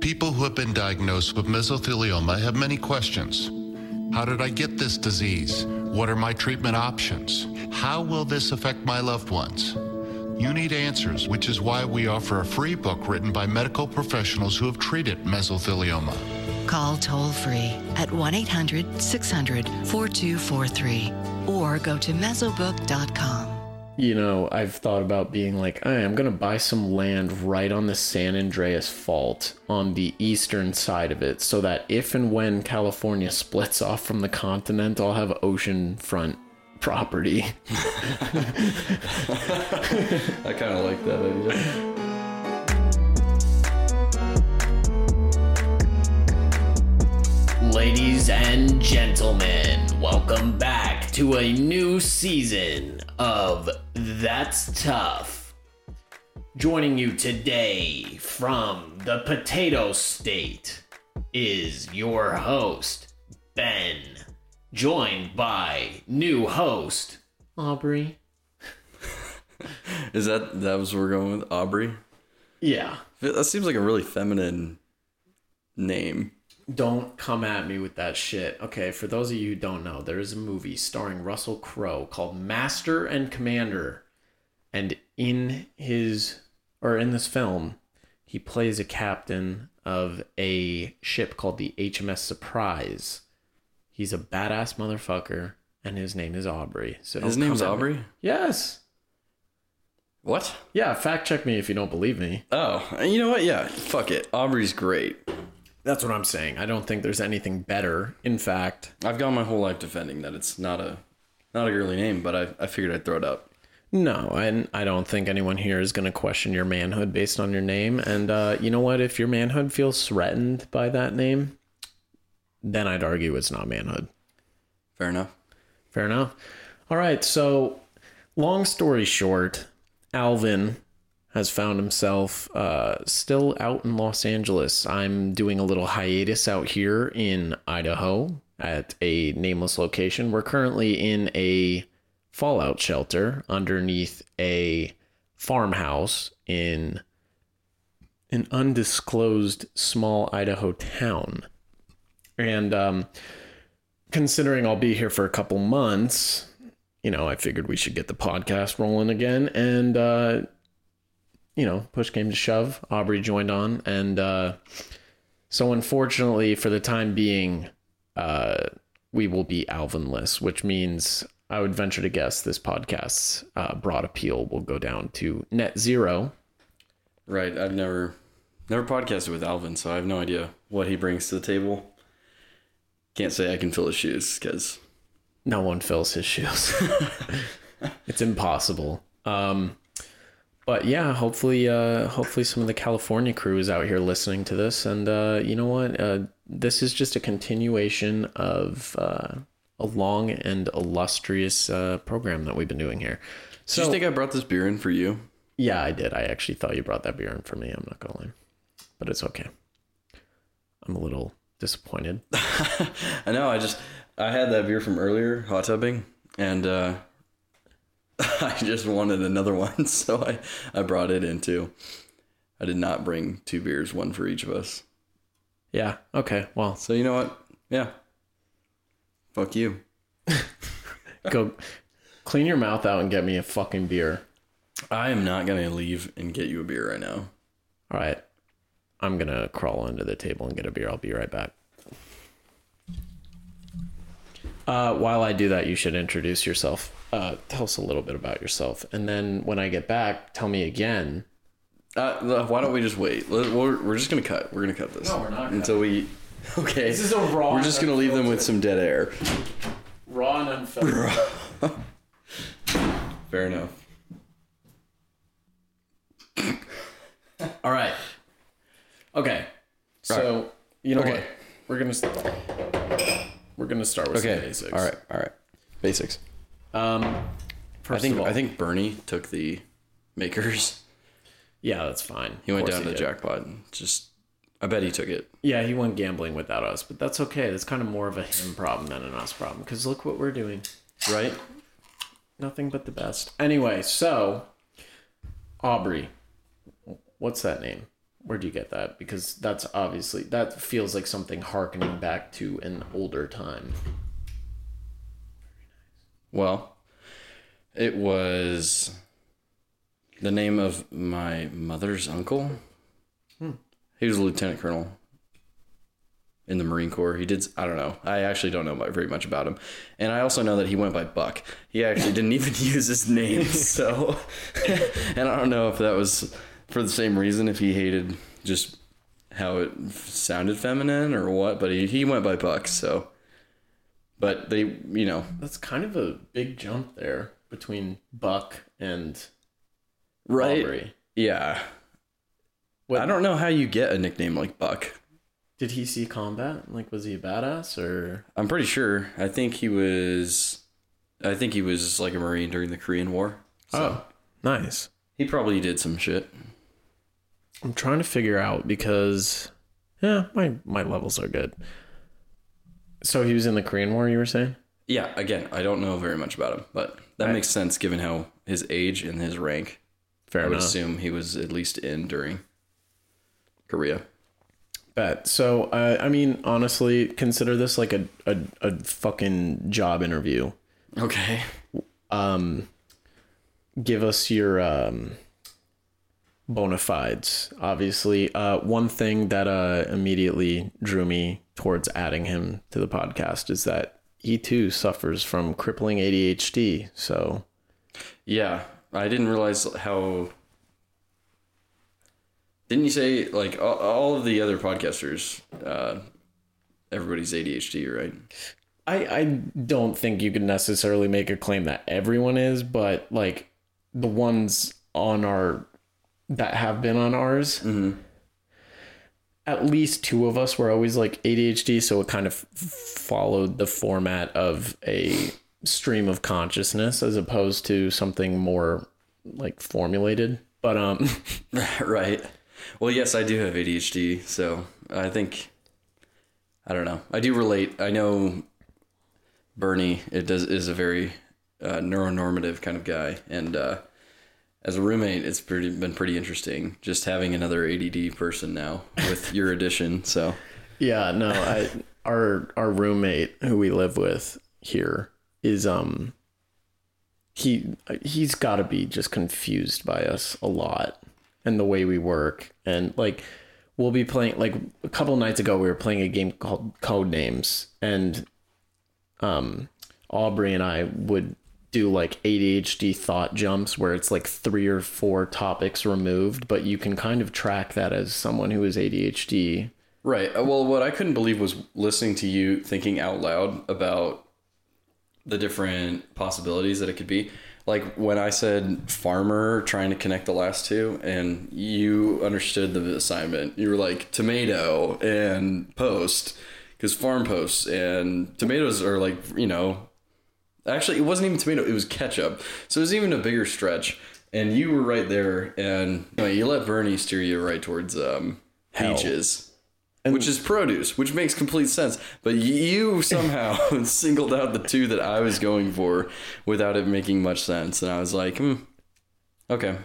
People who have been diagnosed with mesothelioma have many questions. How did I get this disease? What are my treatment options? How will this affect my loved ones? You need answers, which is why we offer a free book written by medical professionals who have treated mesothelioma. Call toll free at 1 800 600 4243 or go to mesobook.com. You know, I've thought about being like, hey, I'm going to buy some land right on the San Andreas Fault on the eastern side of it so that if and when California splits off from the continent, I'll have oceanfront property. I kind of like that idea. Ladies and gentlemen, welcome back to a new season of That's Tough. Joining you today from the Potato State is your host, Ben, joined by new host, Aubrey. Is that that was we're going with Aubrey? Yeah, That seems like a really feminine name. Don't come at me with that shit. Okay, for those of you who don't know, there is a movie starring Russell Crowe called Master and Commander. And in his or in this film, he plays a captain of a ship called the HMS Surprise. He's a badass motherfucker and his name is Aubrey. So His name's at me- Aubrey. Yes. What? Yeah, fact check me if you don't believe me. Oh, and you know what? Yeah, fuck it. Aubrey's great. That's what I'm saying. I don't think there's anything better. In fact, I've gone my whole life defending that it's not a not a girly name, but I, I figured I'd throw it up. No, and I don't think anyone here is going to question your manhood based on your name. And uh, you know what? If your manhood feels threatened by that name, then I'd argue it's not manhood. Fair enough. Fair enough. All right. So, long story short, Alvin has found himself uh, still out in Los Angeles. I'm doing a little hiatus out here in Idaho at a nameless location. We're currently in a fallout shelter underneath a farmhouse in an undisclosed small Idaho town. And um, considering I'll be here for a couple months, you know, I figured we should get the podcast rolling again. And, uh, you know, push came to shove. Aubrey joined on. And uh, so, unfortunately, for the time being, uh, we will be Alvinless, which means I would venture to guess this podcast's uh, broad appeal will go down to net zero. Right. I've never never podcasted with Alvin, so I have no idea what he brings to the table. Can't say I can fill his shoes because no one fills his shoes. it's impossible. Um, but yeah, hopefully, uh, hopefully some of the California crew is out here listening to this, and uh, you know what? Uh, this is just a continuation of uh, a long and illustrious uh, program that we've been doing here. So you think I brought this beer in for you? yeah, I did. I actually thought you brought that beer in for me. I'm not gonna lie, but it's okay. I'm a little disappointed. I know. I just I had that beer from earlier, hot tubbing, and uh, I just wanted another one, so I I brought it in too. I did not bring two beers, one for each of us. Yeah. Okay. Well, So you know what? Yeah. Fuck you. go clean your mouth out and get me a fucking beer. I am not gonna leave and get you a beer right now. All right. I'm going to crawl under the table and get a beer. I'll be right back. Uh, while I do that, you should introduce yourself. Uh, tell us a little bit about yourself. And then when I get back, tell me again. Uh, why don't we just wait? Let- We're, we're just gonna cut. We're gonna cut this. No, we're not until we. Okay. This is a raw We're just gonna leave them with some dead air. Raw and unfiltered. Fair enough. All right. Okay. So, you know Okay. what? We're going to we're going to start with some Okay. basics. All right. All right. Basics. Um I first think of all, I think Bernie took the makers. yeah, that's fine. He went down to the jackpot. Just, I bet he took it. Yeah, he went gambling without us, but that's okay. That's kind of more of a him problem than an us problem because look what we're doing. Right? Nothing but the best. Anyway, so Aubrey, what's that name? where do you get that? Because that's obviously that feels like something harkening back to an older time. Well, it was the name of my mother's uncle. Hmm. He was a lieutenant colonel in the Marine Corps. He did, I don't know. I actually don't know very much about him. And I also know that he went by Buck. He actually didn't even use his name. So, and I don't know if that was for the same reason, if he hated just how it sounded feminine or what, but he, he went by Buck. So, but they, you know, That's kind of a big jump there between Buck and right. Aubrey. Yeah. What, I don't know how you get a nickname like Buck. Did he see combat? Like, was he a badass or? I'm pretty sure. I think he was. I think he was like a Marine during the Korean War. So oh, nice. he probably did some shit. I'm trying to figure out because, yeah, my my levels are good. So he was in the Korean War. You were saying? Yeah, again, I don't know very much about him, but that Right. makes sense given how his age and his rank. Fair I would enough. assume he was at least in during Korea. Bet. So, uh, I mean, honestly, consider this like a, a, a fucking job interview. Okay. Um, give us your um, bona fides. Obviously, uh, one thing that uh, immediately drew me towards adding him to the podcast is that he too suffers from crippling ADHD. So, Yeah, I didn't realize how. Didn't you say like all, all of the other podcasters, uh, everybody's ADHD, right? I, I don't think you could necessarily make a claim that everyone is, but like the ones on our that have been on ours, at least two of us were always like ADHD, so it kind of f- followed the format of a stream of consciousness as opposed to something more like formulated. But um, right. Well, yes, I do have ADHD, so I think I don't know. I do relate. I know Bernie it does is a very uh, neuronormative kind of guy, and uh, as a roommate, it's pretty been pretty interesting just having another ADD person now with your addition. So Yeah, no, I our our roommate who we live with here is um he he's got to be just confused by us a lot and the way we work and like we'll be playing like a couple nights ago we were playing a game called Code Names and um Aubrey and I would do like ADHD thought jumps where it's like three or four topics removed but you can kind of track that as someone who is ADHD Right. Uh, Well, what I couldn't believe was listening to you thinking out loud about the different possibilities that it could be. Like when I said farmer, trying to connect the last two, and you understood the assignment. You were like tomato and post, because farm posts and tomatoes are like, you know, actually, it wasn't even tomato, it was ketchup. So it was even a bigger stretch. And you were right there, and you, know, you let Bernie steer you right towards um, peaches which is produce, which makes complete sense. But you somehow singled out the two that I was going for without it making much sense. And I was like, hmm, okay.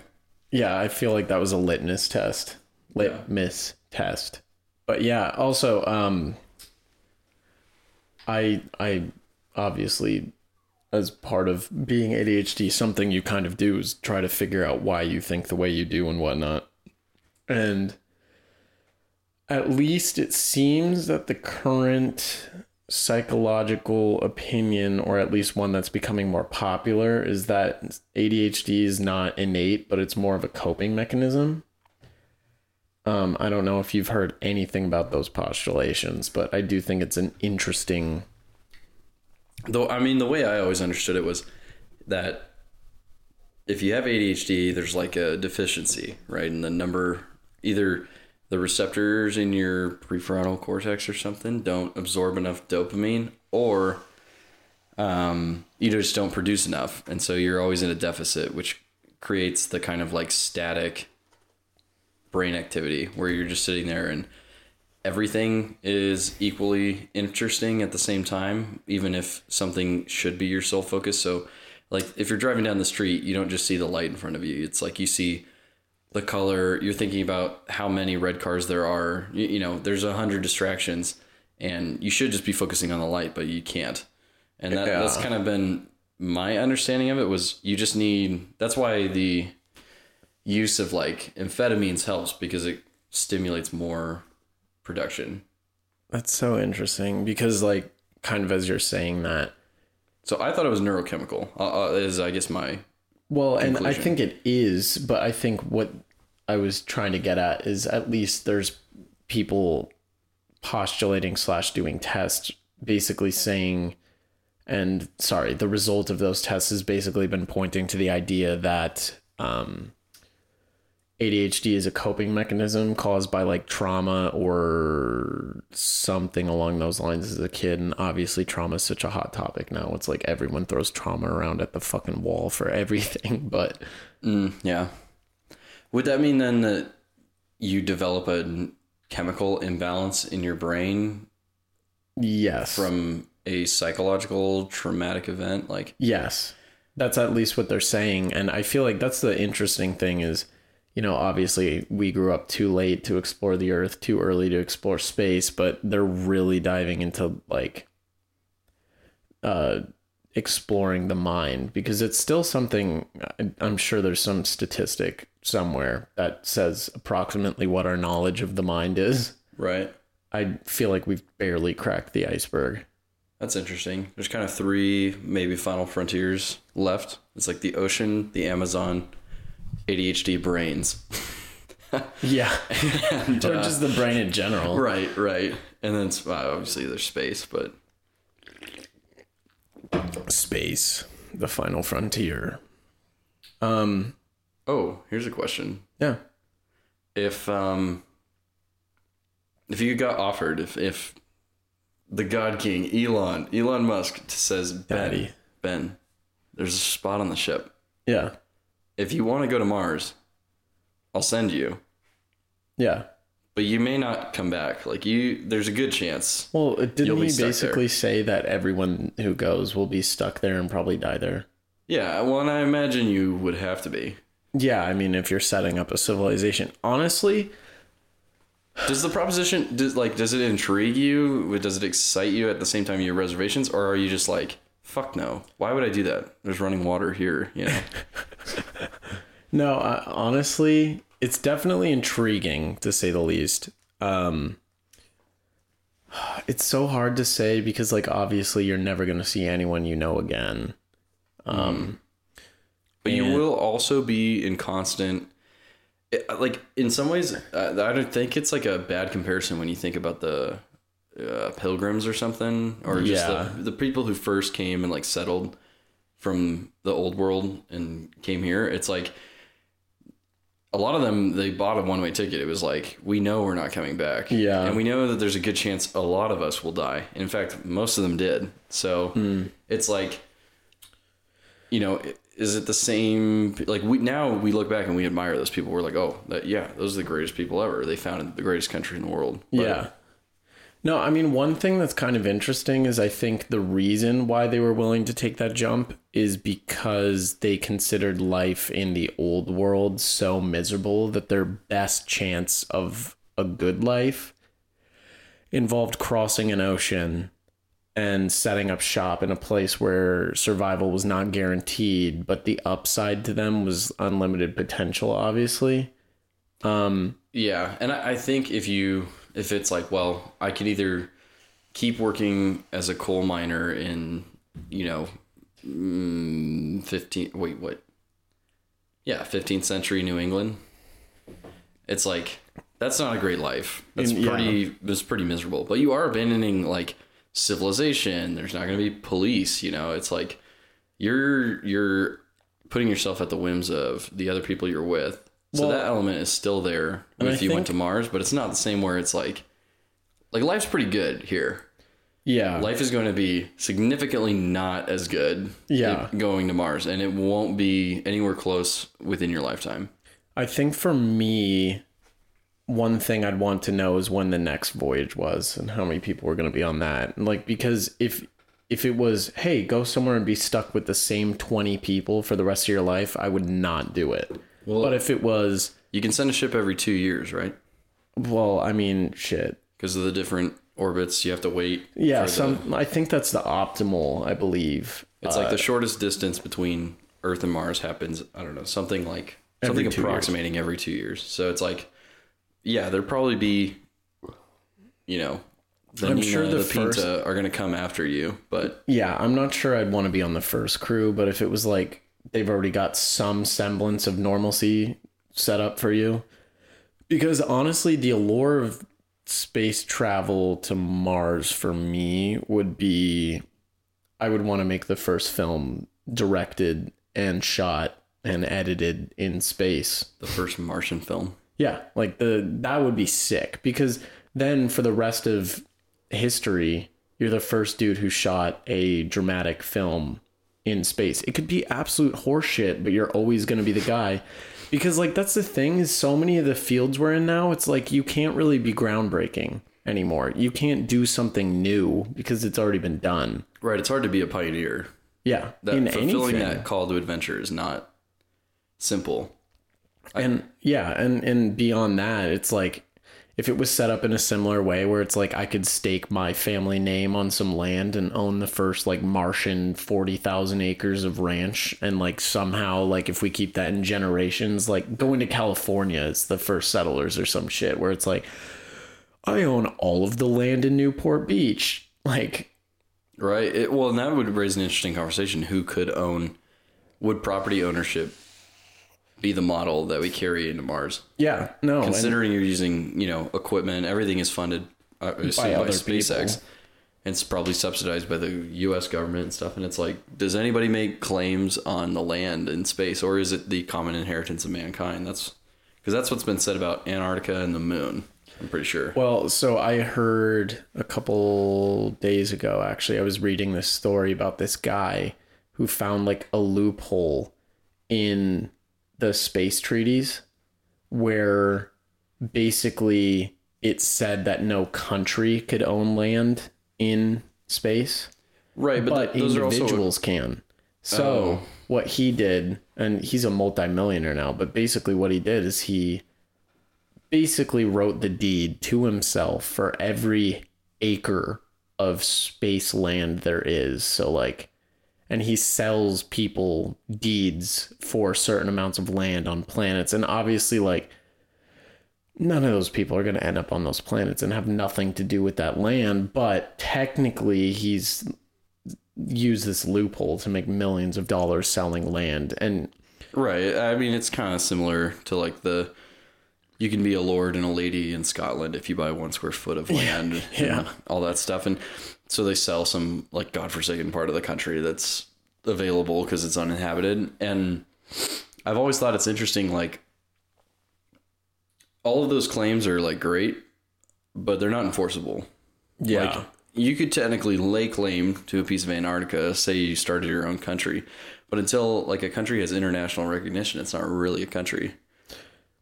Yeah, I feel like that was a litmus test. Litmus test. But yeah, also um I I obviously as part of being ADHD, something you kind of do is try to figure out why you think the way you do and whatnot. And at least it seems that the current psychological opinion, or at least one that's becoming more popular, is that ADHD is not innate, but it's more of a coping mechanism. Um, I don't know if you've heard anything about those postulations, but I do think it's an interesting. Though, I mean, the way I always understood it was that if you have ADHD, there's like a deficiency, right? In the number, either the receptors in your prefrontal cortex or something don't absorb enough dopamine, or um, you just don't produce enough. And so you're always in a deficit, which creates the kind of like static brain activity where you're just sitting there and everything is equally interesting at the same time, even if something should be your sole focus. So, like if you're driving down the street, you don't just see the light in front of you. It's like you see the color. You're thinking about how many red cars there are. You, you know, there's a hundred distractions, and you should just be focusing on the light, but you can't. And that, that's kind of been my understanding of it. Was you just need. That's why the use of like amphetamines helps because it stimulates more production. That's so interesting because, like, kind of as you're saying that, So I thought it was neurochemical. Uh, uh, is I guess my Well, and I think it is, but I think what I was trying to get at is at least there's people postulating slash doing tests, basically saying, and sorry, the result of those tests has basically been pointing to the idea that um, ADHD is a coping mechanism caused by like trauma or something along those lines as a kid. And obviously, trauma is such a hot topic now. It's like everyone throws trauma around at the fucking wall for everything. But Mm, yeah. Would that mean then that you develop a chemical imbalance in your brain yes, from a psychological traumatic event? Like, Yes. That's at least what they're saying. And I feel like that's the interesting thing is, you know, obviously we grew up too late to explore the earth, too early to explore space, but they're really diving into like uh exploring the mind because it's still something I'm sure there's some statistic somewhere that says approximately what our knowledge of the mind is. right? I feel like we've barely cracked the iceberg. That's interesting. There's kind of three, maybe final frontiers left. It's like the ocean, the Amazon, ADHD brains. Yeah. And, or uh, just the brain in general. right, right. And then obviously there's space, but space the final frontier um oh, here's a question. yeah if um if you got offered if if the god king elon elon musk says ben, Daddy. ben there's a spot on the ship yeah if you want to go to mars i'll send you. Yeah. But you may not come back. Like you there's a good chance well didn't he basically say that everyone who goes will be stuck there and probably die there? Yeah well and i imagine you would have to be. Yeah i mean if you're setting up a civilization. Honestly does the proposition does like does it intrigue you? Does it excite you at the same time you have reservations? Or are you just like fuck no. Why would i do that? There's running water here you know? No uh, honestly it's definitely intriguing to say the least. Um it's so hard to say because like obviously you're never going to see anyone you know again. But you will also be in constant, like in some ways, uh, I don't think it's like a bad comparison when you think about the uh, pilgrims or something, or just Yeah. the, the people who first came and like settled from the old world and came here. It's like a lot of them they bought a one way ticket. It was like we know we're not coming back, Yeah. and we know that there's a good chance a lot of us will die. In fact, most of them did. So Hmm. it's like you know, is it the same? Like we now we look back and we admire those people. We're like, oh, that, yeah, those are the greatest people ever. They founded the greatest country in the world. But yeah. No, I mean, one thing that's kind of interesting is I think the reason why they were willing to take that jump is because they considered life in the old world so miserable that their best chance of a good life involved crossing an ocean and setting up shop in a place where survival was not guaranteed, but the upside to them was unlimited potential, obviously. Um, Yeah, and I, I think if you if it's like, well, I could either keep working as a coal miner in, you know, mm, fifteen. Wait, what? Yeah, fifteenth century New England. It's like that's not a great life. That's yeah. pretty. It's pretty miserable. But you are abandoning like civilization. There's not going to be police. You know, it's like you're you're putting yourself at the whims of the other people you're with. So Well- that element is still there And I if you went to Mars, but it's not the same where it's like like life's pretty good here. yeah. Life is going to be significantly not as good Yeah. going to Mars and it won't be anywhere close within your lifetime. I think for me, one thing I'd want to know is when the next voyage was and how many people were going to be on that. Like because if if it was, hey, go somewhere and be stuck with the same 20 people for the rest of your life, I would not do it. Well- but if it was, You can send a ship every two years, right? Well, I mean, shit. Because of the different orbits, you have to wait. Yeah, the- some. I think that's the optimal. I believe. It's like uh, the shortest distance between Earth and Mars happens. I don't know something like something two years. approximating every two years. So it's like, yeah, there'd probably be, you know, the I'm Nina, sure the the, first- Pinta are gonna come after you, but Yeah, I'm not sure I'd want to be on the first crew, but if it was like they've already got some semblance of normalcy set up for you. Because honestly, the allure of space travel to Mars for me would be I would want to make the first film directed and shot and edited in space. the first Martian film. Yeah, like the that would be sick because then for the rest of history, you're the first dude who shot a dramatic film in space. It could be absolute horseshit, but you're always going to be the guy because like that's the thing is so many of the fields we're in now, it's like you can't really be groundbreaking anymore. You can't do something new because it's already been done. Right, it's hard to be a pioneer. Yeah, That in fulfilling anything. that call to adventure is not simple. and yeah and and beyond that it's like if it was set up in a similar way where it's like i could stake my family name on some land and own the first like martian 40,000 acres of ranch and like somehow like if we keep that in generations like going to california is the first settlers or some shit where it's like i own all of the land in newport beach like Right. It, well, and that would raise an interesting conversation. Who could own? Would property ownership be the model that we carry into Mars? yeah no Considering you're using, you know, equipment, everything is funded uh, by, other SpaceX. people. And it's probably subsidized by the U.S. government and stuff. And it's like, does anybody make claims on the land in space, or is it the common inheritance of mankind? That's because that's what's been said about Antarctica and the moon. I'm pretty sure. Well, so I heard a couple days ago, actually, I was reading this story about this guy who found like a loophole in the space treaties where basically it said that no country could own land in space, right, but, but th- are also individuals can. So Oh. what he did, and he's a multimillionaire now, but basically what he did is he basically wrote the deed to himself for every acre of space land there is. So like and he sells people deeds for certain amounts of land on planets. And obviously like none of those people are going to end up on those planets and have nothing to do with that land, but technically he's used this loophole to make millions of dollars selling land. And Right. I mean, it's kind of similar to like the you can be a lord and a lady in Scotland if you buy one square foot of land, and yeah. all that stuff, and so they sell some like godforsaken part of the country that's available because it's uninhabited. And I've always thought it's interesting, like all of those claims are like great, but they're not enforceable. yeah. Like you could technically lay claim to a piece of Antarctica, say you started your own country, but until like a country has international recognition, it's not really a country.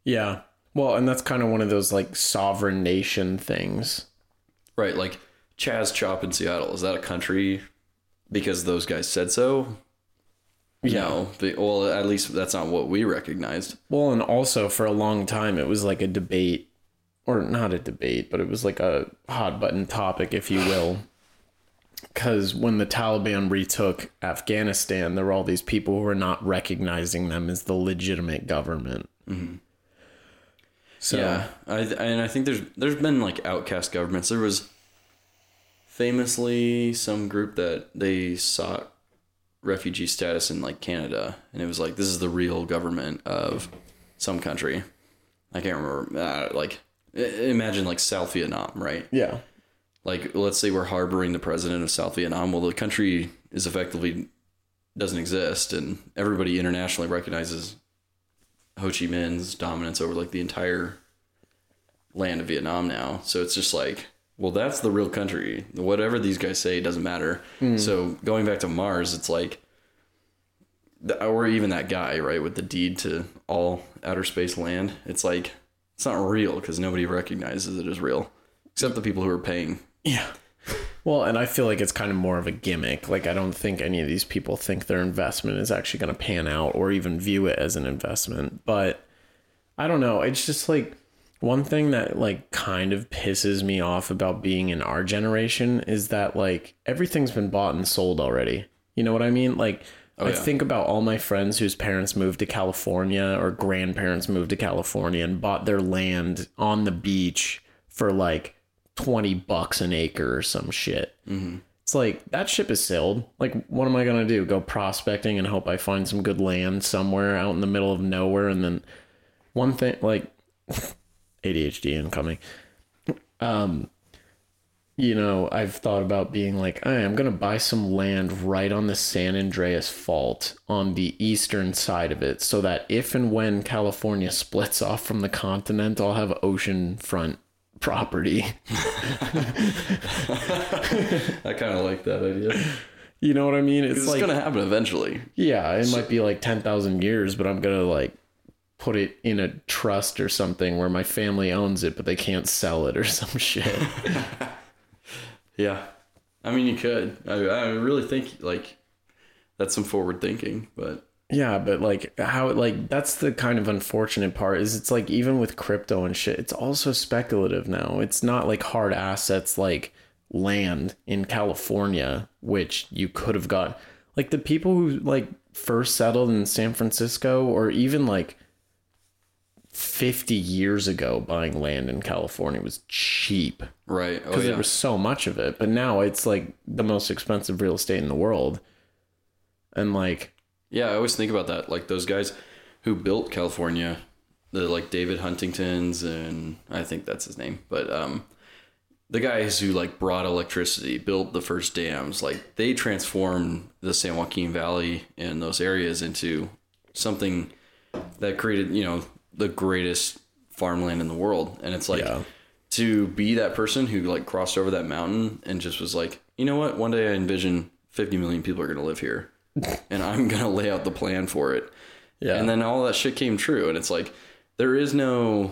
Yeah. Well, and that's kind of one of those like sovereign nation things. Right, like Chaz Chop in Seattle, is that a country because those guys said so? No, but, well, at least that's not what we recognized. Well, and also for a long time it was like a debate or not a debate, but it was like a hot button topic if you will. Cuz when the Taliban retook Afghanistan, there were all these people who were not recognizing them as the legitimate government. Mm-hmm. So yeah, I and I think there's there's been like outcast governments. There was famously some group that they sought refugee status in like Canada, and it was like this is the real government of some country. I can't remember. Uh, like imagine like South Vietnam, right? yeah. like let's say we're harboring the president of South Vietnam. Well, the country is effectively doesn't exist, and everybody internationally recognizes Ho Chi Minh's dominance over like the entire land of Vietnam now. So it's just like, well, that's the real country. Whatever these guys say doesn't matter. Hmm. So going back to Mars, it's like, or even that guy, right, with the deed to all outer space land. It's like it's not real because nobody recognizes it as real, except the people who are paying. Yeah. Well, and I feel like it's kind of more of a gimmick. Like I don't think any of these people think their investment is actually going to pan out or even view it as an investment. But I don't know. It's just like one thing that like kind of pisses me off about being in our generation is that like everything's been bought and sold already. You know what I mean? Like oh, I yeah. think about all my friends whose parents moved to California or grandparents moved to California and bought their land on the beach for like 20 bucks an acre or some shit. Mm-hmm. It's like that ship is sailed. Like, what am I going to do? Go prospecting and hope I find some good land somewhere out in the middle of nowhere. And then one thing, like ADHD incoming. Um, you know, I've thought about being like, hey, I'm going to buy some land right on the San Andreas Fault on the eastern side of it so that if and when California splits off from the continent, I'll have oceanfront property. I kind of like that idea. You know what I mean? It's It's like, gonna happen eventually. yeah, it might be like 10,000 years, but I'm going to like put it in a trust or something where my family owns it, but they can't sell it or some shit. Yeah, I mean you could. I I really think like that's some forward thinking, but Yeah, but like how like that's the kind of unfortunate part is it's like even with crypto and shit, it's also speculative now. It's not like hard assets like land in California, which you could have got. Like the people who like first settled in San Francisco or even like 50 years ago buying land in California was cheap right. Oh because yeah. there was so much of it. But now it's like the most expensive real estate in the world. And like Yeah, I always think about that. Like those guys who built California, the like David Huntingtons and I think that's his name. But um the guys who like brought electricity, built the first dams, like they transformed the San Joaquin Valley and those areas into something that created, you know, the greatest farmland in the world. And it's like Yeah. to be that person who like crossed over that mountain and just was like, you know what? One day I envision 50 million people are going to live here and I'm going to lay out the plan for it. Yeah. And then all that shit came true. And it's like, there is no,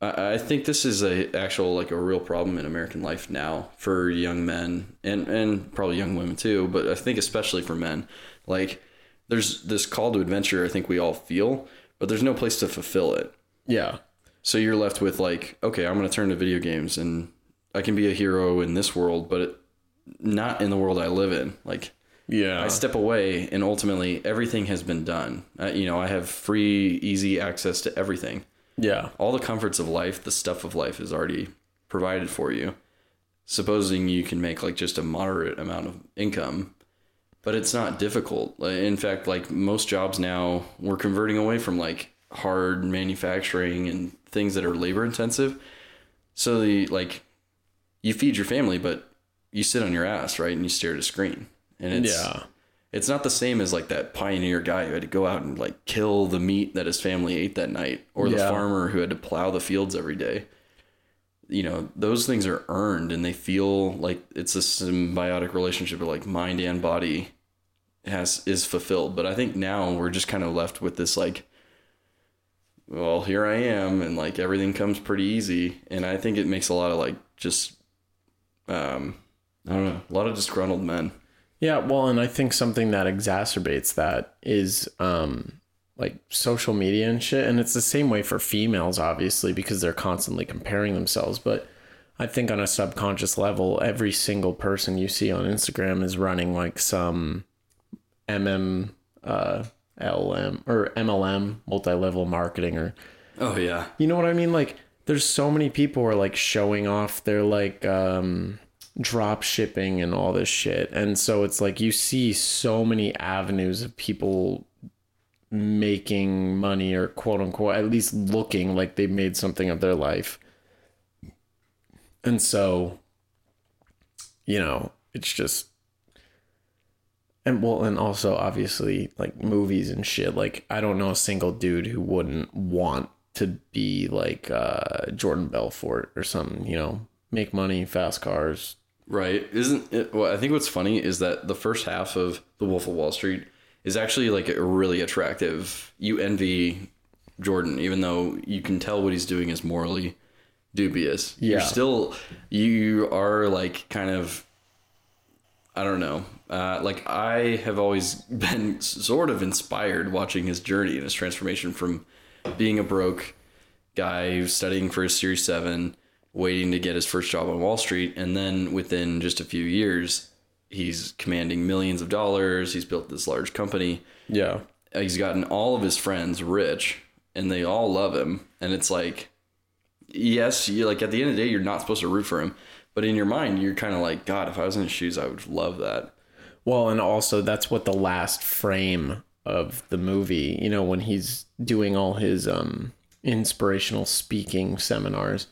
I, I think this is a actual, like a real problem in American life now for young men and, and probably young women too. But I think especially for men, like there's this call to adventure. I think we all feel, but there's no place to fulfill it. yeah. So you're left with like, okay, I'm going to turn to video games and I can be a hero in this world, but it, not in the world I live in. Like Yeah. I step away and ultimately everything has been done. Uh, you know, I have free, easy access to everything. yeah. All the comforts of life, the stuff of life is already provided for you. Supposing you can make like just a moderate amount of income, but it's not difficult. In fact, like most jobs now, we're converting away from like hard manufacturing and things that are labor intensive. So the like you feed your family, but you sit on your ass, right? And you stare at a screen. And it's yeah. it's not the same as like that pioneer guy who had to go out and like kill the meat that his family ate that night or the farmer who had to plow the fields every day. You know, those things are earned and they feel like it's a symbiotic relationship where like mind and body has is fulfilled. But I think now we're just kind of left with this like well, here I am and like everything comes pretty easy and I think it makes a lot of like just um I don't know, a lot of disgruntled men. Yeah, well, and I think something that exacerbates that is um like social media and shit, and it's the same way for females obviously because they're constantly comparing themselves, but I think on a subconscious level, every single person you see on Instagram is running like some MM uh LM or MLM, multi-level marketing or Oh yeah. you know what I mean? Like, there's so many people are like showing off their like um, drop shipping and all this shit. And so it's like you see so many avenues of people making money or quote unquote, at least looking like they've made something of their life. And so, you know, it's just. And well, and also obviously like movies and shit. Like I don't know a single dude who wouldn't want to be like uh, Jordan Belfort or something. You know, make money, fast cars. Right. Isn't it? Well, I think what's funny is that the first half of The Wolf of Wall Street is actually like a really attractive. You envy Jordan, even though you can tell what he's doing is morally dubious. You're Yeah. still, you are like kind of, I don't know. Uh, like I have always been sort of inspired watching his journey and his transformation from being a broke guy studying for his Series 7, waiting to get his first job on Wall Street. And then within just a few years, he's commanding millions of dollars. He's built this large company. Yeah. He's gotten all of his friends rich and they all love him. And it's like, yes, you like at the end of the day, you're not supposed to root for him. But in your mind, you're kind of like, God, if I was in his shoes, I would love that. Well, and also that's what the last frame of the movie, you know, when he's doing all his um inspirational speaking seminars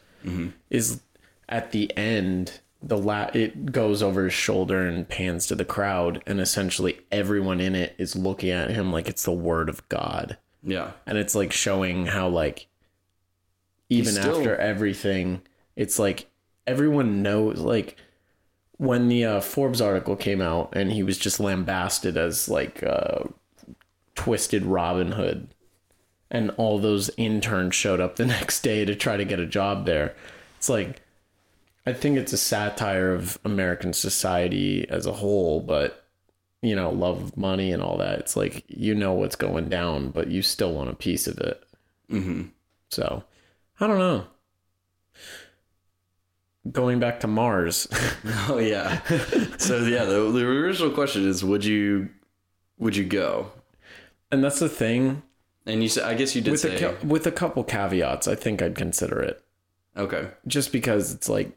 is at the end the la- it goes over his shoulder and pans to the crowd and essentially everyone in it is looking at him like it's the word of God. Yeah. And it's like showing how like even still- after everything, it's like everyone knows like when the uh, Forbes article came out and he was just lambasted as like uh, twisted Robin Hood, and all those interns showed up the next day to try to get a job there. It's like I think it's a satire of American society as a whole, but you know, love of money and all that. It's like you know what's going down, but you still want a piece of it. hmm So I don't know. Going back to Mars. Oh yeah. so yeah, the, the original question is, would you, would you go? and that's the thing And you said, I guess you did with say, a, with a couple caveats, I think I'd consider it. Okay. Just because it's like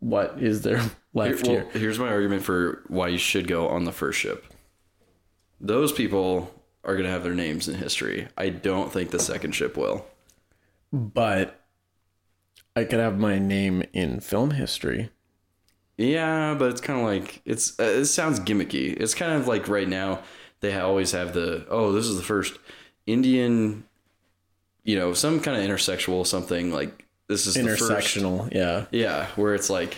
what is there Here- left well, here? here's my argument for why you should go on the first ship. Those people are going to have their names in history. I don't think the second ship will. But I could have my name in film history. Yeah, but it's kind of like it's. Uh, it sounds gimmicky. It's kind of like right now they always have the oh this is the first Indian, you know, some kind of intersexual something like this is the first Intersectional, yeah. Yeah, where it's like,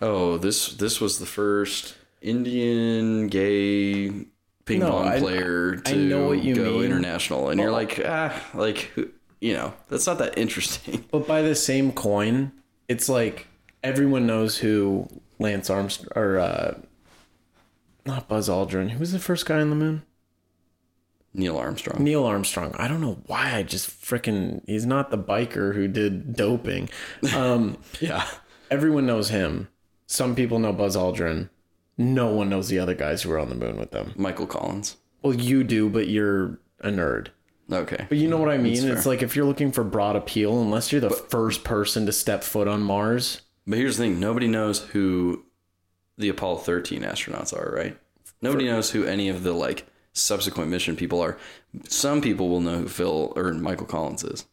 oh, this this was the first Indian gay ping No, pong I- player I to know what you go mean. international, and you're like, ah, like you know, that's not that interesting. But by the same coin, it's like everyone knows who Lance Armstrong or uh not Buzz Aldrin. Who was the first guy on the moon? Neil Armstrong. Neil Armstrong. I don't know why I just freaking he's not the biker who did doping. Um Yeah, everyone knows him. Some people know Buzz Aldrin. No one knows the other guys who were on the moon with them. Michael Collins. Well, you do, but you're a nerd. Okay, But you know what I mean? It's like if you're looking for broad appeal, unless you're the first person to step foot on Mars, but here's the thing: nobody knows who the Apollo 13 astronauts are, right? Nobody knows who any of the like subsequent mission people are. Some people will know who Phil or Michael Collins is.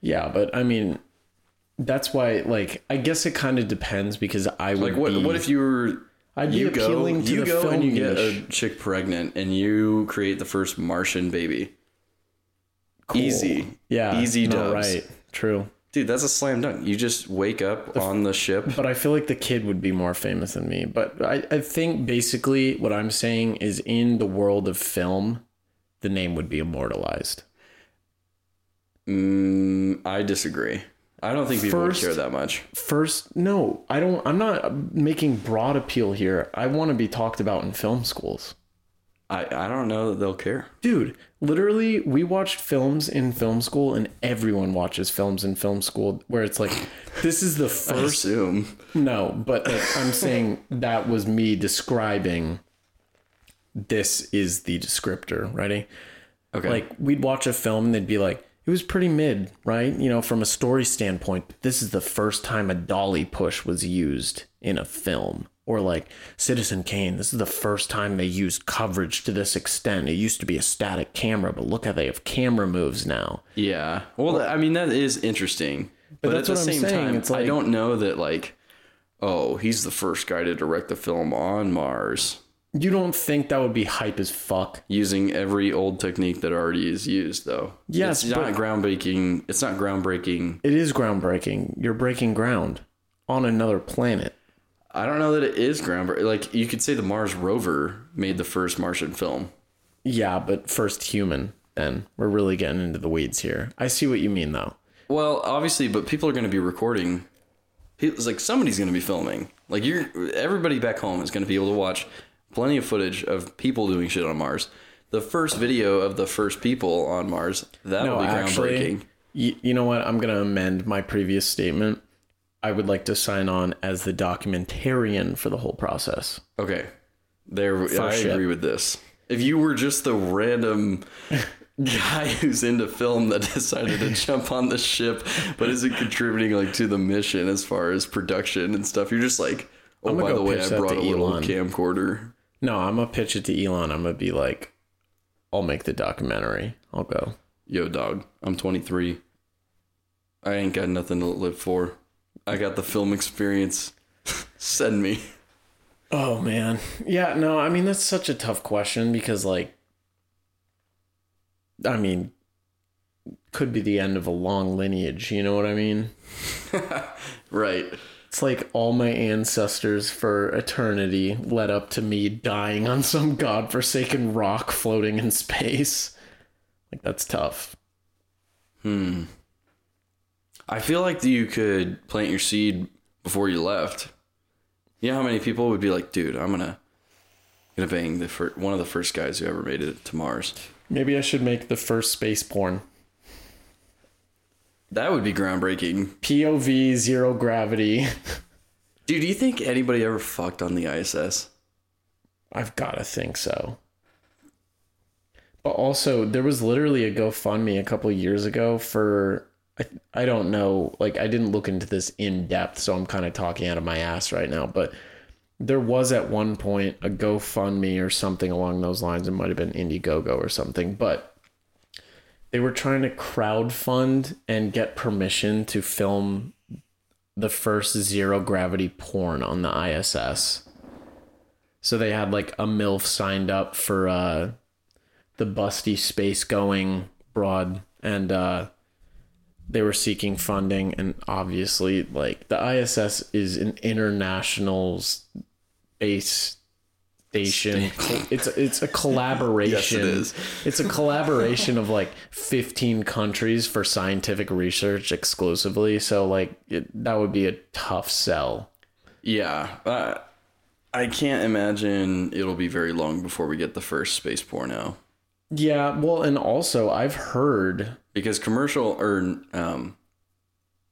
yeah. But I mean, that's why. Like, I guess it kind of depends because I would Like, what? be- What if you were I'd be you go, to you the go film and you get niche. a chick pregnant and you create the first Martian baby. Cool. Easy. Yeah, Easy dubs. right? True. Dude, that's a slam dunk. You just wake up on the ship. But I feel like the kid would be more famous than me. But I, I think basically what I'm saying is in the world of film, the name would be immortalized. Mm, I disagree. I don't think people First- would care that much. First, no, I don't. I'm not making broad appeal here. I want to be talked about in film schools. I, I don't know that they'll care. Dude, literally, we watched films in film school, and everyone watches films in film school where it's like, this is the I first. assume. No, but like, I'm saying that was me describing this is the descriptor. Ready? Okay. Like, we'd watch a film and they'd be like, it was pretty mid, right? You know, from a story standpoint, this is the first time a dolly push was used in a film. Or like Citizen Kane, this is the first time they use coverage to this extent. It used to be a static camera, but look how they have camera moves now. yeah. Well, I mean that is interesting. But, that's at the I'm same saying, time, it's I don't know that like, oh, he's the first guy to direct the film on Mars. You don't think that would be hype as fuck? using every old technique that already is used though Yes, it's not but- groundbreaking it's not groundbreaking It is groundbreaking. You're breaking ground on another planet. I don't know that it is groundbreaking like you could say the mars rover made the first martian film Yeah, but first human, then. We're really getting into the weeds here. I see what you mean, though. well obviously but people are going to be recording it's like somebody's going to be filming like you're everybody back home is going to be able to watch plenty of footage of people doing shit on mars the first video of the first people on mars that'll be groundbreaking You, you know what? I'm gonna amend my previous statement. I would like to sign on as the documentarian for the whole process. Okay. There I agree with this. If you were just the random guy who's into film that decided to jump on the ship but isn't contributing like to the mission as far as production and stuff, you're just like, oh by the way, I brought a little Elon. camcorder. No, I'm gonna pitch it to Elon. I'm gonna be like, I'll make the documentary. I'll go. Yo, dog, I'm 23. I ain't got nothing to live for. I got the film experience. Send me. Oh man. Yeah, no, I mean that's such a tough question because like I mean could be the end of a long lineage, you know what I mean? Right. It's like all my ancestors for eternity led up to me dying on some godforsaken rock floating in space. Like that's tough. Hmm. I feel like you could plant your seed before you left. You know how many people would be like, "Dude, I'm gonna gonna bang the fir- one of the first guys who ever made it to Mars." Maybe I should make the first space porn. That would be groundbreaking. POV zero gravity. Dude, do you think anybody ever fucked on the ISS? I've got to think so. But also, there was literally a GoFundMe a couple years ago for I, I don't know, like I didn't look into this in depth, so I'm kind of talking out of my ass right now, but there was at one point a GoFundMe or something along those lines. It might have been Indiegogo or something, but they were trying to crowdfund and get permission to film the first zero gravity porn on the ISS. So they had like a MILF signed up for uh, the busty space going broad and uh, they were seeking funding and obviously like the ISS is an international space station. It's it's a collaboration. is. It's a collaboration of like 15 countries for scientific research exclusively. So like it, that would be a tough sell. Yeah, uh, I can't imagine it'll be very long before we get the first space porno. Yeah, well, and also I've heard because commercial or um,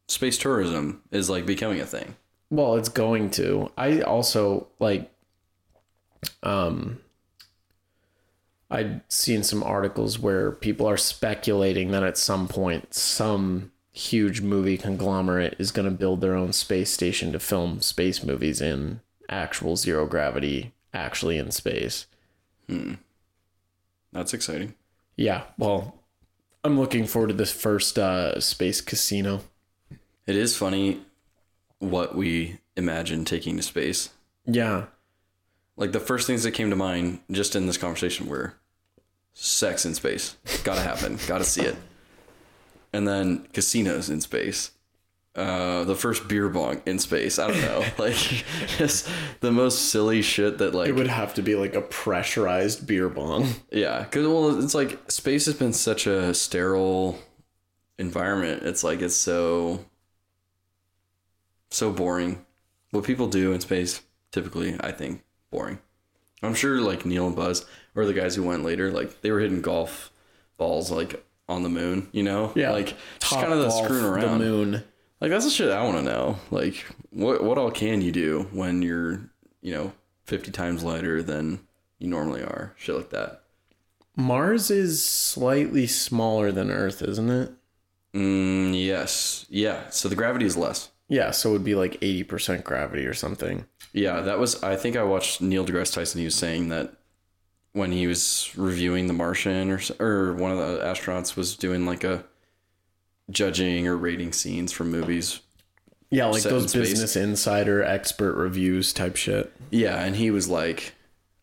space tourism is like becoming a thing. Well, it's going to. I also like um I'd seen some articles where people are speculating that at some point some huge movie conglomerate is going to build their own space station to film space movies in actual zero gravity actually in space. Hmm. That's exciting. Yeah, well, I'm looking forward to this first uh space casino. It is funny what we imagine taking to space. Yeah. Like the first things that came to mind just in this conversation were sex in space. Gotta happen. Gotta see it. And then casinos in space. Uh, the first beer bong in space. I don't know. like just the most silly shit that like It would have to be like a pressurized beer bong. Yeah, because well, it's like space has been such a sterile environment. It's like it's so so boring. What people do in space typically, I think, boring. I'm sure like Neil and Buzz or the guys who went later, like they were hitting golf balls like on the moon. You know, Yeah. like just kind of the screwing around. The moon. Like that's the shit I want to know. Like what what all can you do when you're you know 50 times lighter than you normally are? Shit like that. Mars is slightly smaller than Earth, isn't it? Mm, yes. Yeah. So the gravity is less. Yeah, so it would be like 80% gravity or something. Yeah, that was. I think I watched Neil deGrasse Tyson. He was saying that when he was reviewing The Martian, or or one of the astronauts was doing like a judging or rating scenes from movies. Yeah, like those business insider expert reviews type shit. Yeah, and he was like,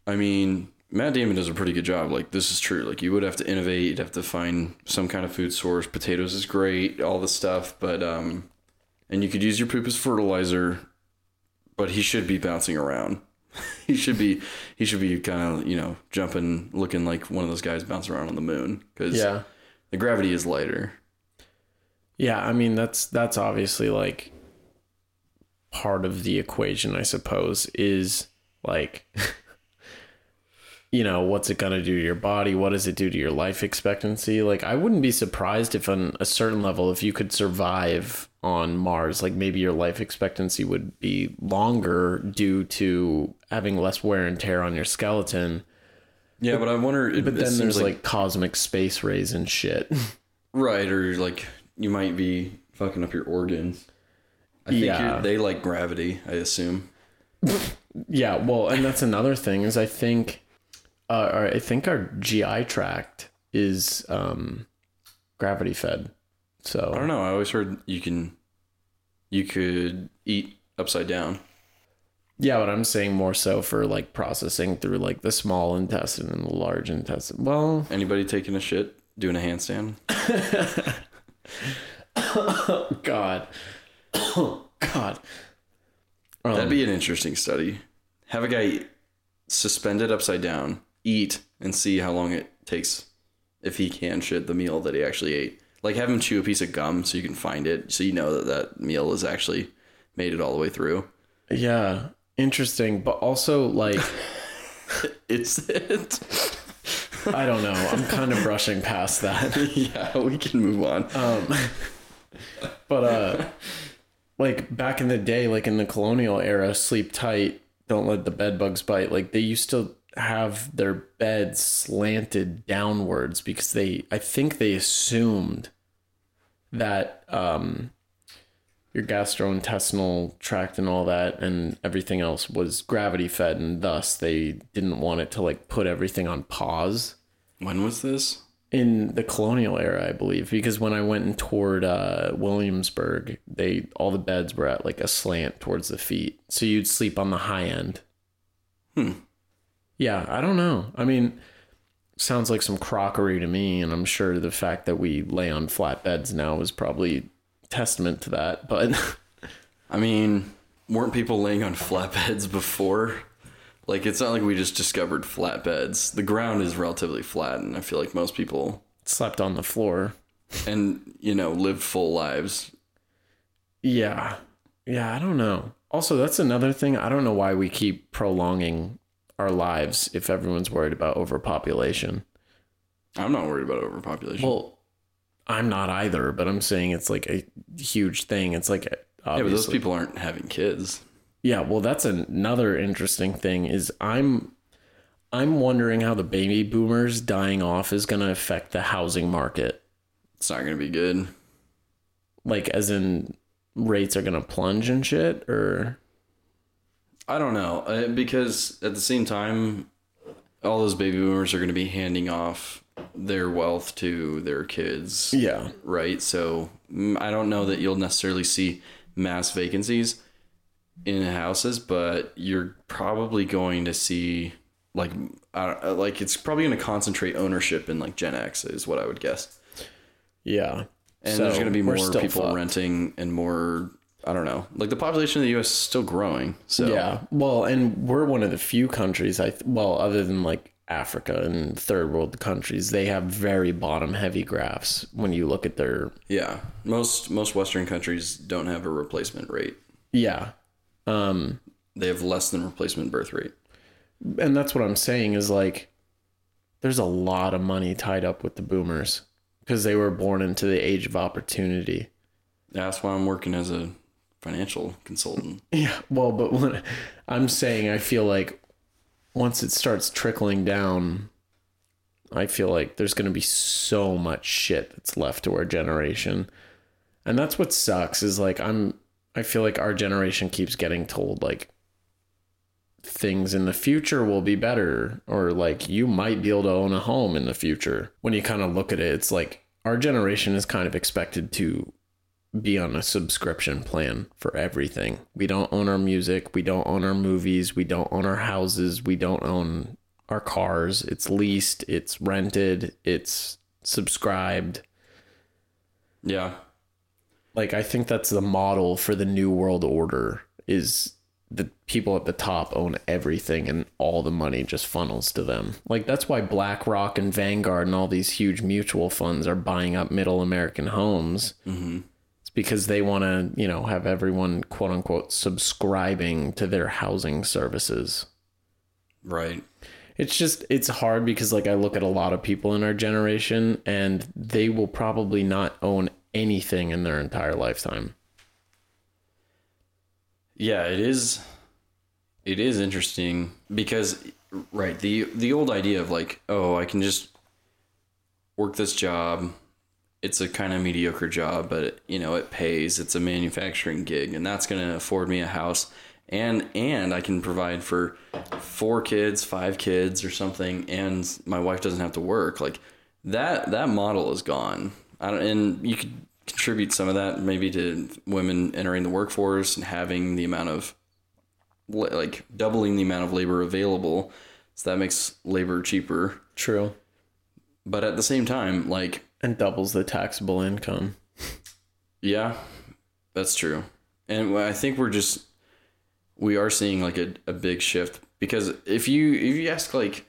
I mean, Matt Damon does a pretty good job. Like, this is true. Like, you would have to innovate. You'd have to find some kind of food source. Potatoes is great, all this stuff, but um, and you could use your poop as fertilizer. But he should be bouncing around. he should be he should be kind of you know jumping, looking like one of those guys bouncing around on the moon because Yeah. the gravity is lighter. Yeah, I mean that's that's obviously like part of the equation, I suppose, is like you know, what's it going to do to your body? What does it do to your life expectancy? Like, I wouldn't be surprised if, on a certain level, if you could survive on Mars, like maybe your life expectancy would be longer due to having less wear and tear on your skeleton. Yeah, but I wonder. But then there's like, cosmic space rays and shit. right, or like you might be fucking up your organs. I think Yeah. you're, they like gravity. I assume. yeah, well, and that's another thing is I think, uh, I think our GI tract is um, gravity fed. So I don't know. I always heard you can, you could eat upside down. Yeah, but I'm saying more so for like processing through like the small intestine and the large intestine. Well, Anybody taking a shit, doing a handstand? God, Oh, God, Um, That'd be an interesting study. Have a guy suspended upside down, eat, and see how long it takes if he can shit the meal that he actually ate. Like have him chew a piece of gum so you can find it, so you know that that meal has actually made it all the way through. yeah, interesting, but also like It's it. I don't know. I'm kind of brushing past that. yeah, we can move on. Um, but uh, like back in the day, like in the colonial era, sleep tight, don't let the bed bugs bite. Like they used to have their beds slanted downwards because they, I think they assumed that um, your gastrointestinal tract and all that and everything else was gravity fed, and thus they didn't want it to like put everything on pause when was this? in the colonial era, I believe, because when I went and toured uh, Williamsburg, they all the beds were at like a slant towards the feet, so you'd sleep on the high end. Hmm. Yeah, I don't know. I mean, sounds like some crockery to me, and I'm sure the fact that we lay on flat beds now is probably testament to that. But I mean, weren't people laying on flatbeds before? Like, it's not like we just discovered flatbeds. The ground is relatively flat, and I feel like most people, slept on the floor. and you know, live full lives. Yeah. Yeah, I don't know. Also, that's another thing. I don't know why we keep prolonging our lives if everyone's worried about overpopulation. I'm not worried about overpopulation. Well, I'm not either, but I'm saying it's like a huge thing. It's like yeah, but those people aren't having kids. Yeah, well, that's another interesting thing is I'm I'm wondering how the baby boomers dying off is going to affect the housing market. It's not going to be good. Like as in rates are going to plunge and shit or I don't know uh, because at the same time, all those baby boomers are going to be handing off their wealth to their kids. yeah. right? So mm, I don't know that you'll necessarily see mass vacancies in houses, but you're probably going to see like uh, like it's probably going to concentrate ownership in like Gen X is what I would guess. Yeah. And So, there's going to be more people fucked. renting and more I don't know. Like the population of the US is still growing. So Yeah. Well, and we're one of the few countries I th- well, other than like Africa and third world countries, they have very bottom heavy graphs when you look at their yeah. Most most western countries don't have a replacement rate. yeah. Um They have less than replacement birth rate. and that's what I'm saying is like there's a lot of money tied up with the boomers because they were born into the age of opportunity. That's why I'm working as a financial consultant. Yeah, well, but when I'm saying I feel like once it starts trickling down, I feel like there's going to be so much shit that's left to our generation. And that's what sucks is like I'm I feel like our generation keeps getting told like things in the future will be better or like you might be able to own a home in the future. When you kind of look at it, it's like our generation is kind of expected to be on a subscription plan for everything. We don't own our music, we don't own our movies, we don't own our houses, we don't own our cars. It's leased, it's rented, it's subscribed. Yeah. Like I think that's the model for the new world order is the people at the top own everything and all the money just funnels to them. Like that's why BlackRock and Vanguard and all these huge mutual funds are buying up middle American homes. Mm-hmm. Because they want to, you know, have everyone quote unquote subscribing to their housing services. Right. It's just it's hard because like I look at a lot of people in our generation and they will probably not own anything in their entire lifetime. Yeah, it is. It is interesting because, right the the old idea of like, oh, I can just work this job. It's a kind of mediocre job, but you know it pays. It's a manufacturing gig, and that's going to afford me a house, and and I can provide for four kids, five kids, or something, and my wife doesn't have to work. Like that that model is gone. I don't, and you could contribute some of that maybe to women entering the workforce and having the amount of like doubling the amount of labor available so that makes labor cheaper True. but at the same time like And doubles the taxable income. yeah that's true and i think we're just we are seeing like a, a big shift because if you if you ask like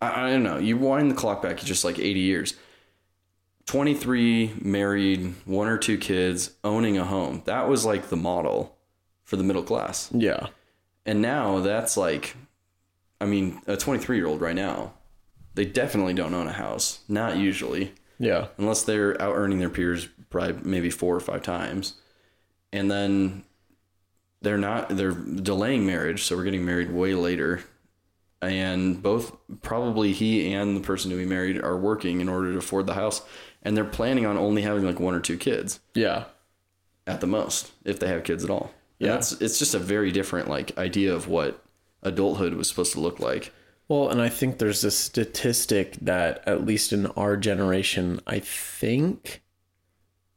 I, I don't know you wind the clock back just like 80 years 23 married one or two kids owning a home that was like the model for the middle class Yeah. And now that's like, I mean, a 23 year old right now, they definitely don't own a house. Not usually, Yeah. unless they're out earning their peers probably maybe four or five times. And then they're not, they're delaying marriage. So we're getting married way later. And both, probably he and the person to be married are working in order to afford the house. And they're planning on only having like one or two kids Yeah. at the most, if they have kids at all. Yeah. Yeah. It's, it's just a very different like idea of what adulthood was supposed to look like. Well, and I think there's a statistic that, at least in our generation, I think,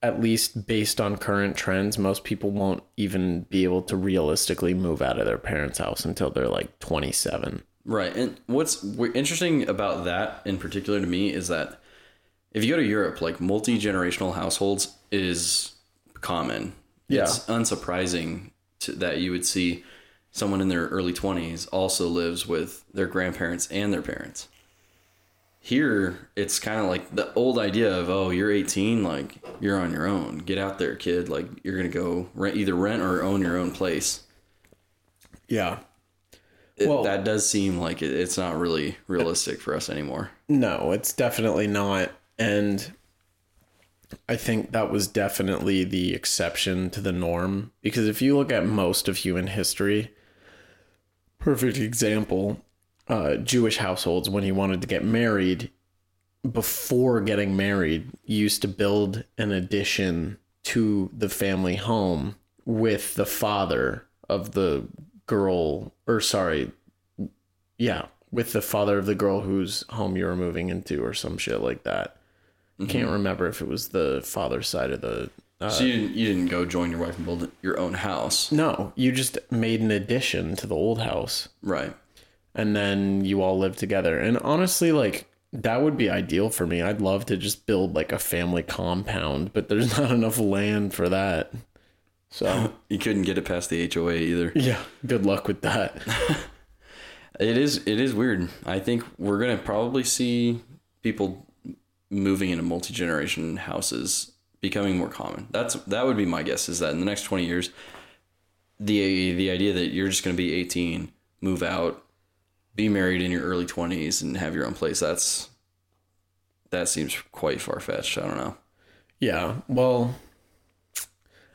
at least based on current trends, most people won't even be able to realistically move out of their parents' house until they're like 27. Right. And what's interesting about that in particular to me is that if you go to Europe, like multi generational households is common. Yeah. It's unsurprising to, that you would see someone in their early 20s also lives with their grandparents and their parents. Here, it's kind of like the old idea of, oh, you're 18, like you're on your own. Get out there, kid. Like you're going to go rent, either rent or own your own place. Yeah. It, Well- that does seem like it, it's not really realistic for us anymore. No, it's definitely not. And I think that was definitely the exception to the norm. Because if you look at most of human history, perfect example uh, Jewish households, when he wanted to get married, before getting married, used to build an addition to the family home with the father of the girl, or sorry, yeah, with the father of the girl whose home you were moving into, or some shit like that. Can't remember if it was the father's side of the. Uh, so you didn't, you didn't go join your wife and build your own house, no, you just made an addition to the old house, right? and then you all lived together. And honestly, like that would be ideal for me. I'd love to just build like a family compound, but there's not enough land for that. So You couldn't get it past the HOA either. yeah, good luck with that. It is it is weird. I think we're gonna probably see people moving into multi generation houses becoming more common. That's that would be my guess. Is that in the next twenty years, the the idea that you're just gonna be eighteen, move out, be married in your early twenties, and have your own place. That's that seems quite far fetched. I don't know. Yeah, well,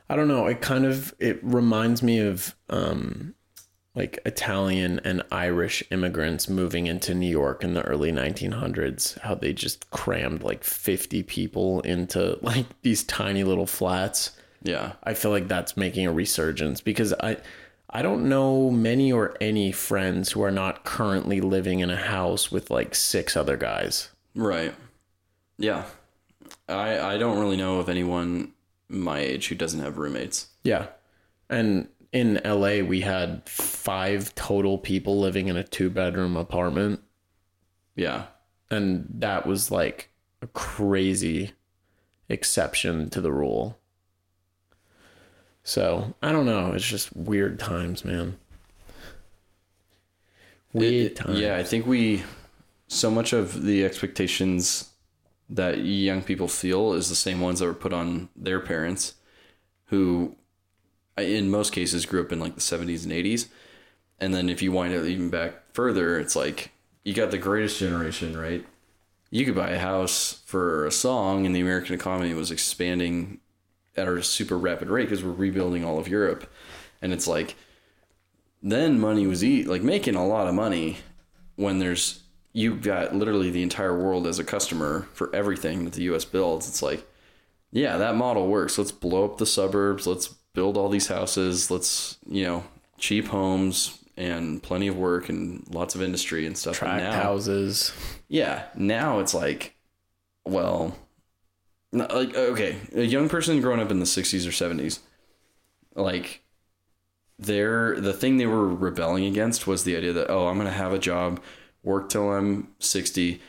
I don't know. It kind of it reminds me of um like Italian and Irish immigrants moving into New York in the early 1900s, how they just crammed like 50 people into like these tiny little flats. Yeah. I feel like that's making a resurgence because I I don't know many or any friends who are not currently living in a house with like six other guys. Right. Yeah. I I don't really know of anyone my age who doesn't have roommates. Yeah. And in LA, we had five total people living in a two bedroom apartment. Yeah. And that was like a crazy exception to the rule. So I don't know. It's just weird times, man. Weird It- times. Yeah, I think we so much of the expectations that young people feel is the same ones that were put on their parents who in most cases grew up in like the 70s and 80s. And then if you wind up even back further, it's like you got the greatest generation, right? You could buy a house for a song, and the American economy was expanding at a super rapid rate because we're rebuilding all of Europe, and it's like then money was eat like making a lot of money when there's you got literally the entire world as a customer for everything that the US builds. It's like, yeah, that model works. Let's blow up the suburbs. Let's build all these houses. Let's, you know, cheap homes and plenty of work and lots of industry and stuff. Tract and now, houses. yeah, now it's like, well, not- like okay, a young person growing up in the '60s or '70s, like, they're the thing they were rebelling against was the idea that oh, I'm gonna have a job, work till I'm 60,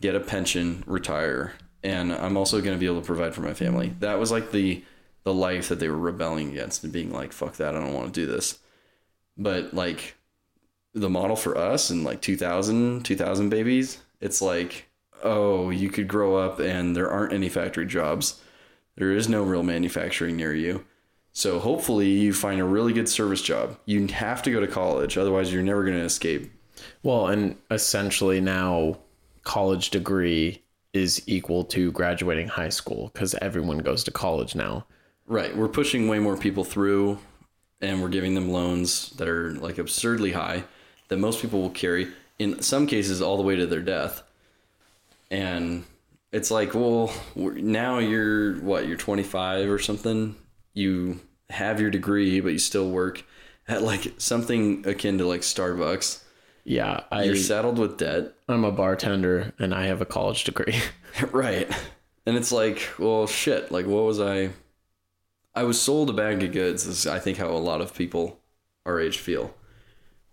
get a pension, retire, and I'm also gonna be able to provide for my family. That was like the the life that they were rebelling against and being like, fuck that, I don't want to do this. But like the model for us in like 2000 2000 babies it's like oh you could grow up and there aren't any factory jobs there is no real manufacturing near you so hopefully you find a really good service job you have to go to college otherwise you're never going to escape Well, and essentially now college degree is equal to graduating high school because everyone goes to college now. Right we're pushing way more people through and we're giving them loans that are like absurdly high that most people will carry in some cases all the way to their death. And it's like well now you're what you're 25 or something? You have your degree but you still work at like something akin to like starbucks. Yeah, I you're saddled with debt. I'm a bartender and I have a college degree. right. And it's like well shit like what was i i was sold a bag of goods is i think how a lot of people our age feel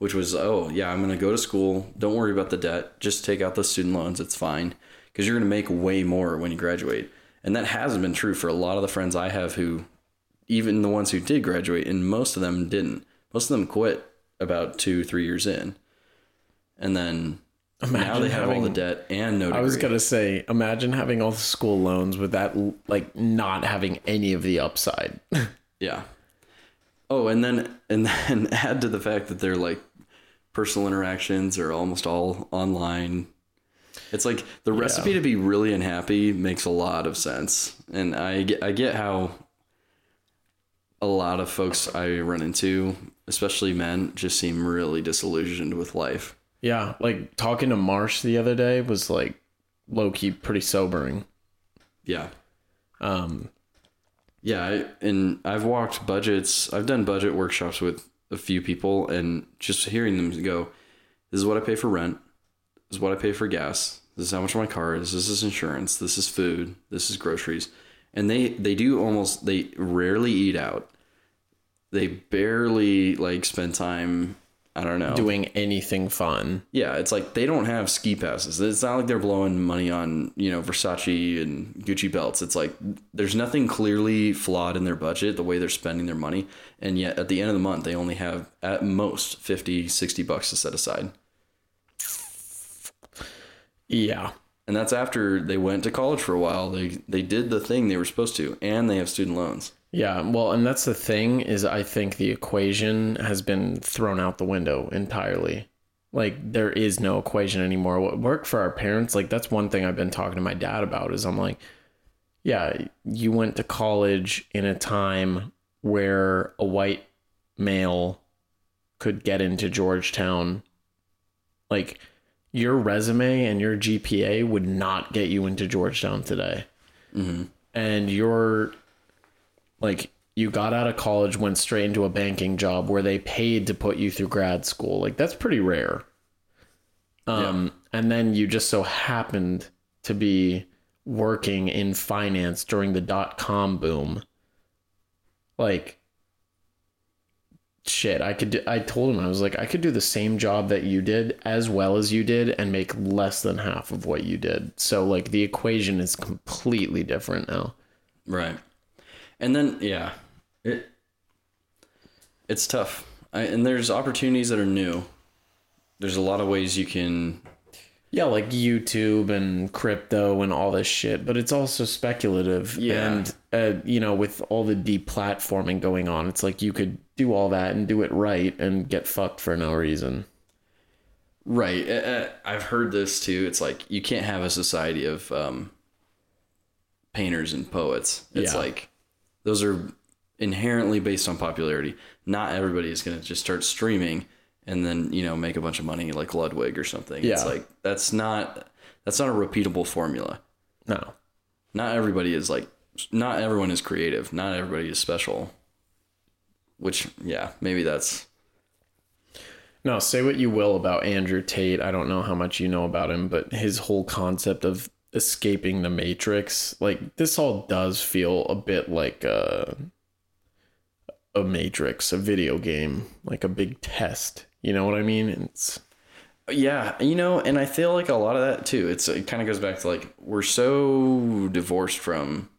which was oh yeah i'm going to go to school. Don't worry about the debt. Just take out the student loans. It's fine. Because you're going to make way more when you graduate. And that hasn't been true for a lot of the friends i have who even the ones who did graduate and most of them didn't. Most of them quit about two three years in. And then now Imagine they have all the debt and no degree. I was gonna say, imagine having all the school loans with that, like not having any of the upside. Yeah. Oh, and then and then add to the fact that they're like personal interactions are almost all online. It's like the recipe to be really unhappy makes a lot of sense, and I get I get how a lot of folks I run into, especially men, just seem really disillusioned with life. Yeah, like talking to Marsh the other day was like low key pretty sobering. Yeah. Um, Yeah, I, and I've walked budgets. I've done budget workshops with a few people, and just hearing them go, "This is what I pay for rent. This is what I pay for gas. This is how much my car is. This is insurance. This is food. This is groceries." And they they do almost they rarely eat out. They barely like spend time. I don't know doing anything fun. yeah, it's like they don't have ski passes. It's not like they're blowing money on, you know, Versace and Gucci belts. It's like there's nothing clearly flawed in their budget, the way they're spending their money. And yet at the end of the month, they only have at most 50, 60 bucks to set aside. Yeah, And that's after they went to college for a while. They they did the thing they were supposed to, and they have student loans. Yeah. Well, and that's the thing is, I think the equation has been thrown out the window entirely. Like there is no equation anymore. What worked for our parents, like that's one thing I've been talking to my dad about. Is I'm like, yeah, you went to college in a time where a white male could get into Georgetown. Like your resume and your GPA would not get you into Georgetown today. Mm-hmm. And your like you got out of college, went straight into a banking job where they paid to put you through grad school. Like that's pretty rare. Um, and then you just so happened to be working in finance during the dot com boom. Like shit, I could do, I told him I was like I could do the same job that you did as well as you did and make less than half of what you did. So like the equation is completely different now. Right. And then yeah, it it's tough. I, and there's opportunities that are new. There's a lot of ways you can Yeah, like YouTube and crypto and all this shit, but it's also speculative. Yeah. And, uh, you know, with all the deplatforming going on, it's like you could do all that and do it right and get fucked for no reason. Right. Uh, uh, I've heard this too. It's like you can't have a society of um, painters and poets. It's Yeah. like those are inherently based on popularity. Not everybody is going to just start streaming and then you know make a bunch of money like Ludwig or something. Yeah. It's like that's not that's not a repeatable formula. No. Not everybody is like not everyone is creative. Not everybody is special. Which yeah, maybe that's No, say what you will about Andrew Tate. I don't know how much you know about him, but his whole concept of escaping the matrix, like this all does feel a bit like a a matrix, a video game, like a big test. You know what I mean? It's Yeah, you know, and I feel like a lot of that too. It's it kind of goes back to like we're so divorced from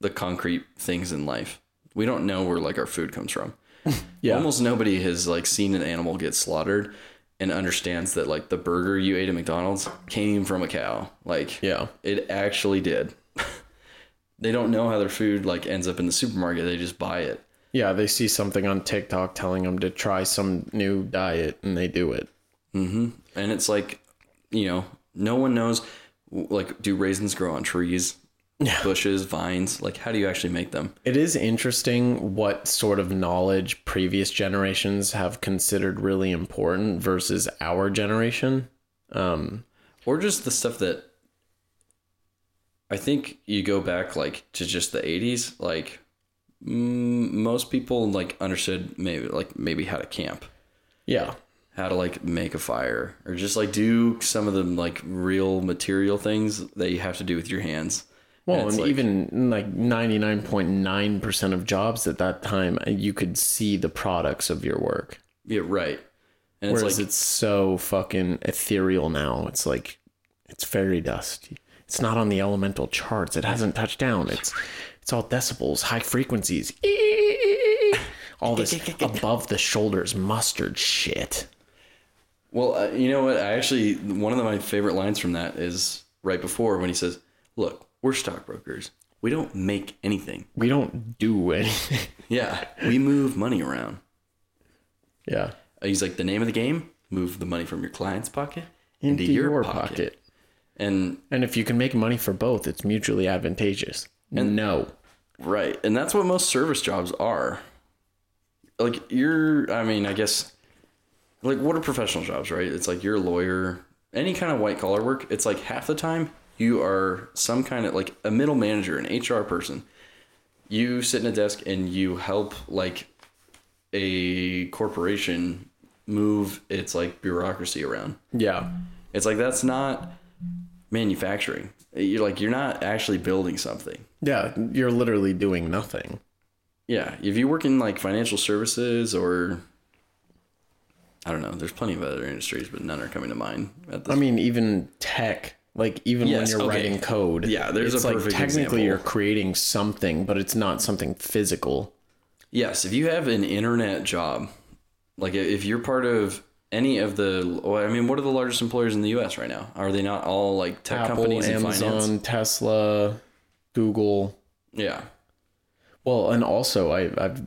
the concrete things in life. We don't know where like our food comes from. yeah. Almost nobody has like seen an animal get slaughtered and understands that like the burger you ate at McDonald's came from a cow. Like Yeah. it actually did. they don't know how their food like ends up in the supermarket. They just buy it. Yeah, they see something on TikTok telling them to try some new diet and they do it. Mhm. and it's like you know no one knows like do raisins grow on trees bushes vines like how do you actually make them It is interesting what sort of knowledge previous generations have considered really important versus our generation. Um, or just the stuff that i think you go back like to just the 80s like mm, most people like understood maybe like maybe how to camp yeah. how to like make a fire or just like do some of the like real material things that you have to do with your hands Well, it's and like- even like 99.9% of jobs at that time, you could see the products of your work. yeah right and it's Whereas like it's so fucking ethereal now. It's like, it's fairy dust. It's not on the elemental charts. It hasn't touched down. It's it's all decibels, high frequencies. All this above the shoulders mustard shit. Well, uh, you know what? I actually one of my favorite lines from that is right before when he says, "Look, we're stockbrokers. We don't make anything. We don't do anything. Yeah, we move money around." yeah. Uh, He's like, "The name of the game: move the money from your client's pocket Into, into, your, pocket. And And if you can make money for both, it's mutually advantageous. And no. right, and that's what most service jobs are. Like you're, I mean, I guess, like what are professional jobs, right? It's like you're a lawyer, any kind of white collar work. It's like half the time you are some kind of like a middle manager, an HR person. You sit in a desk and you help like a corporation move its like bureaucracy around. Yeah. It's like that's not manufacturing. You're like you're not actually building something. Yeah. You're literally doing nothing. Yeah, if you work in like financial services or I don't know, there's plenty of other industries, but none are coming to mind at this. I mean, even tech, like even Yes, when you're okay. writing code. Yeah, there's it's a like perfect technically example. you're creating something, but it's not something physical. yes, if you have an internet job, like if you're part of any of the, well, I mean, what are the largest employers in the U.S. right now? Are they not all like tech Apple, companies Amazon, finance? Tesla, Google. Yeah, Well, and also I I've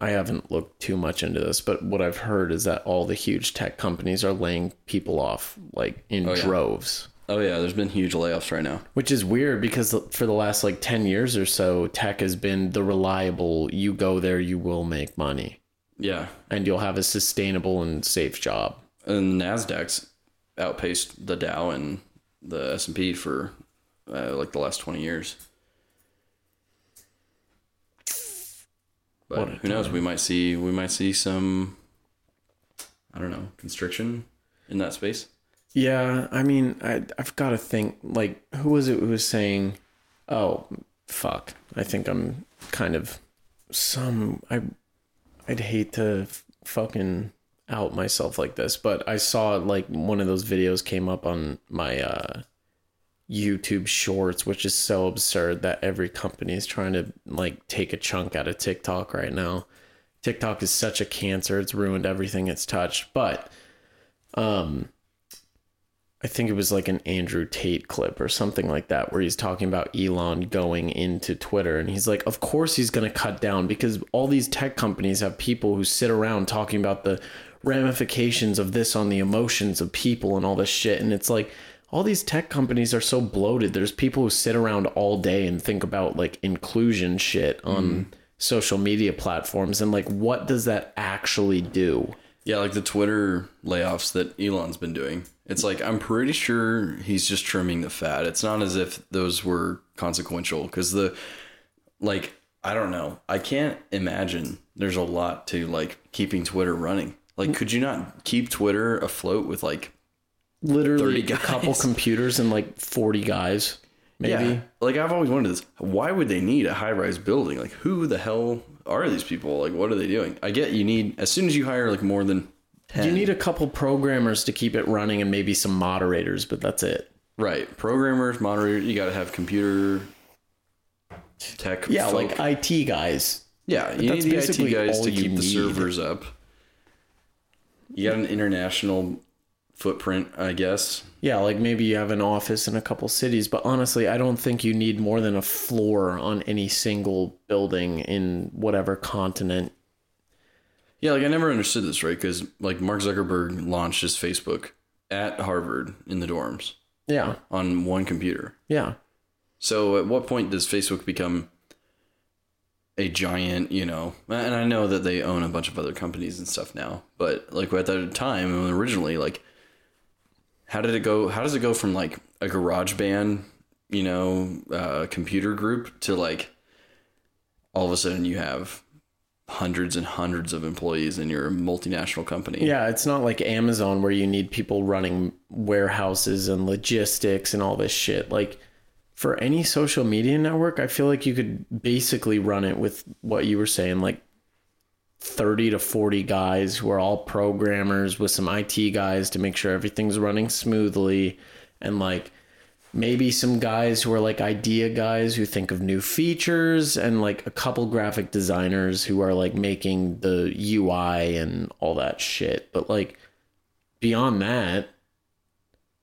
I haven't looked too much into this, but what I've heard is that all the huge tech companies are laying people off like in Oh, yeah. droves. Oh yeah, there's been huge layoffs right now. Which is weird because for the last like 10 years or so, tech has been the reliable, you go there, you will make money, Yeah, and you'll have a sustainable and safe job. and Nasdaq's outpaced the Dow and the S and P for uh, like the last twenty years. But who knows? We might see we might see some I don't know constriction in that space. Yeah, I mean, I, I've got to think, like, who was it who was saying, oh, fuck, I think I'm kind of some, I, I'd hate to f- fucking out myself like this, but I saw, like, one of those videos came up on my, uh, YouTube shorts, which is so absurd that every company is trying to, like, take a chunk out of TikTok right now. TikTok is such a cancer, it's ruined everything it's touched, but, um, I think it was like an Andrew Tate clip or something like that, where he's talking about Elon going into Twitter. And he's like, of course he's going to cut down because all these tech companies have people who sit around talking about the ramifications of this on the emotions of people and all this shit. And it's like all these tech companies are so bloated. There's people who sit around all day and think about like inclusion shit on mm. social media platforms and like what does that actually do? Yeah, like the Twitter layoffs that Elon's been doing. It's like I'm pretty sure he's just trimming the fat. It's not as if those were consequential because the like I don't know. I can't imagine there's a lot to like keeping Twitter running. Like could you not keep Twitter afloat with like Literally a couple computers and like 40 guys, maybe. Yeah. Like I've always wondered this. Why would they need a high rise building? Like who the hell are these people? Like what are they doing? I get you need as soon as you hire like more than 10. You need a couple programmers to keep it running and maybe some moderators, but that's it. right. Programmers, moderators, you got to have computer tech Yeah, folk. like IT guys. yeah, you that's need the IT guys to you keep the need. servers up. You got an international footprint, I guess. Yeah, like maybe you have an office in a couple cities, but honestly, I don't think you need more than a floor on any single building in whatever continent. Yeah, like I never understood this, right? Because like Mark Zuckerberg launched his Facebook at Harvard in the dorms Yeah, on one computer. yeah. So at what point does Facebook become a giant, you know, and I know that they own a bunch of other companies and stuff now, but like at that time originally like how did it go how does it go from like a garage band, you know, uh, computer group to like all of a sudden you have hundreds and hundreds of employees and you're a multinational company. Yeah, it's not like Amazon where you need people running warehouses and logistics and all this shit. Like for any social media network, I feel like you could basically run it with what you were saying, like 30 to 40 guys who are all programmers with some IT guys to make sure everything's running smoothly and like maybe some guys who are like idea guys who think of new features and like a couple graphic designers who are like making the UI and all that shit. But like beyond that,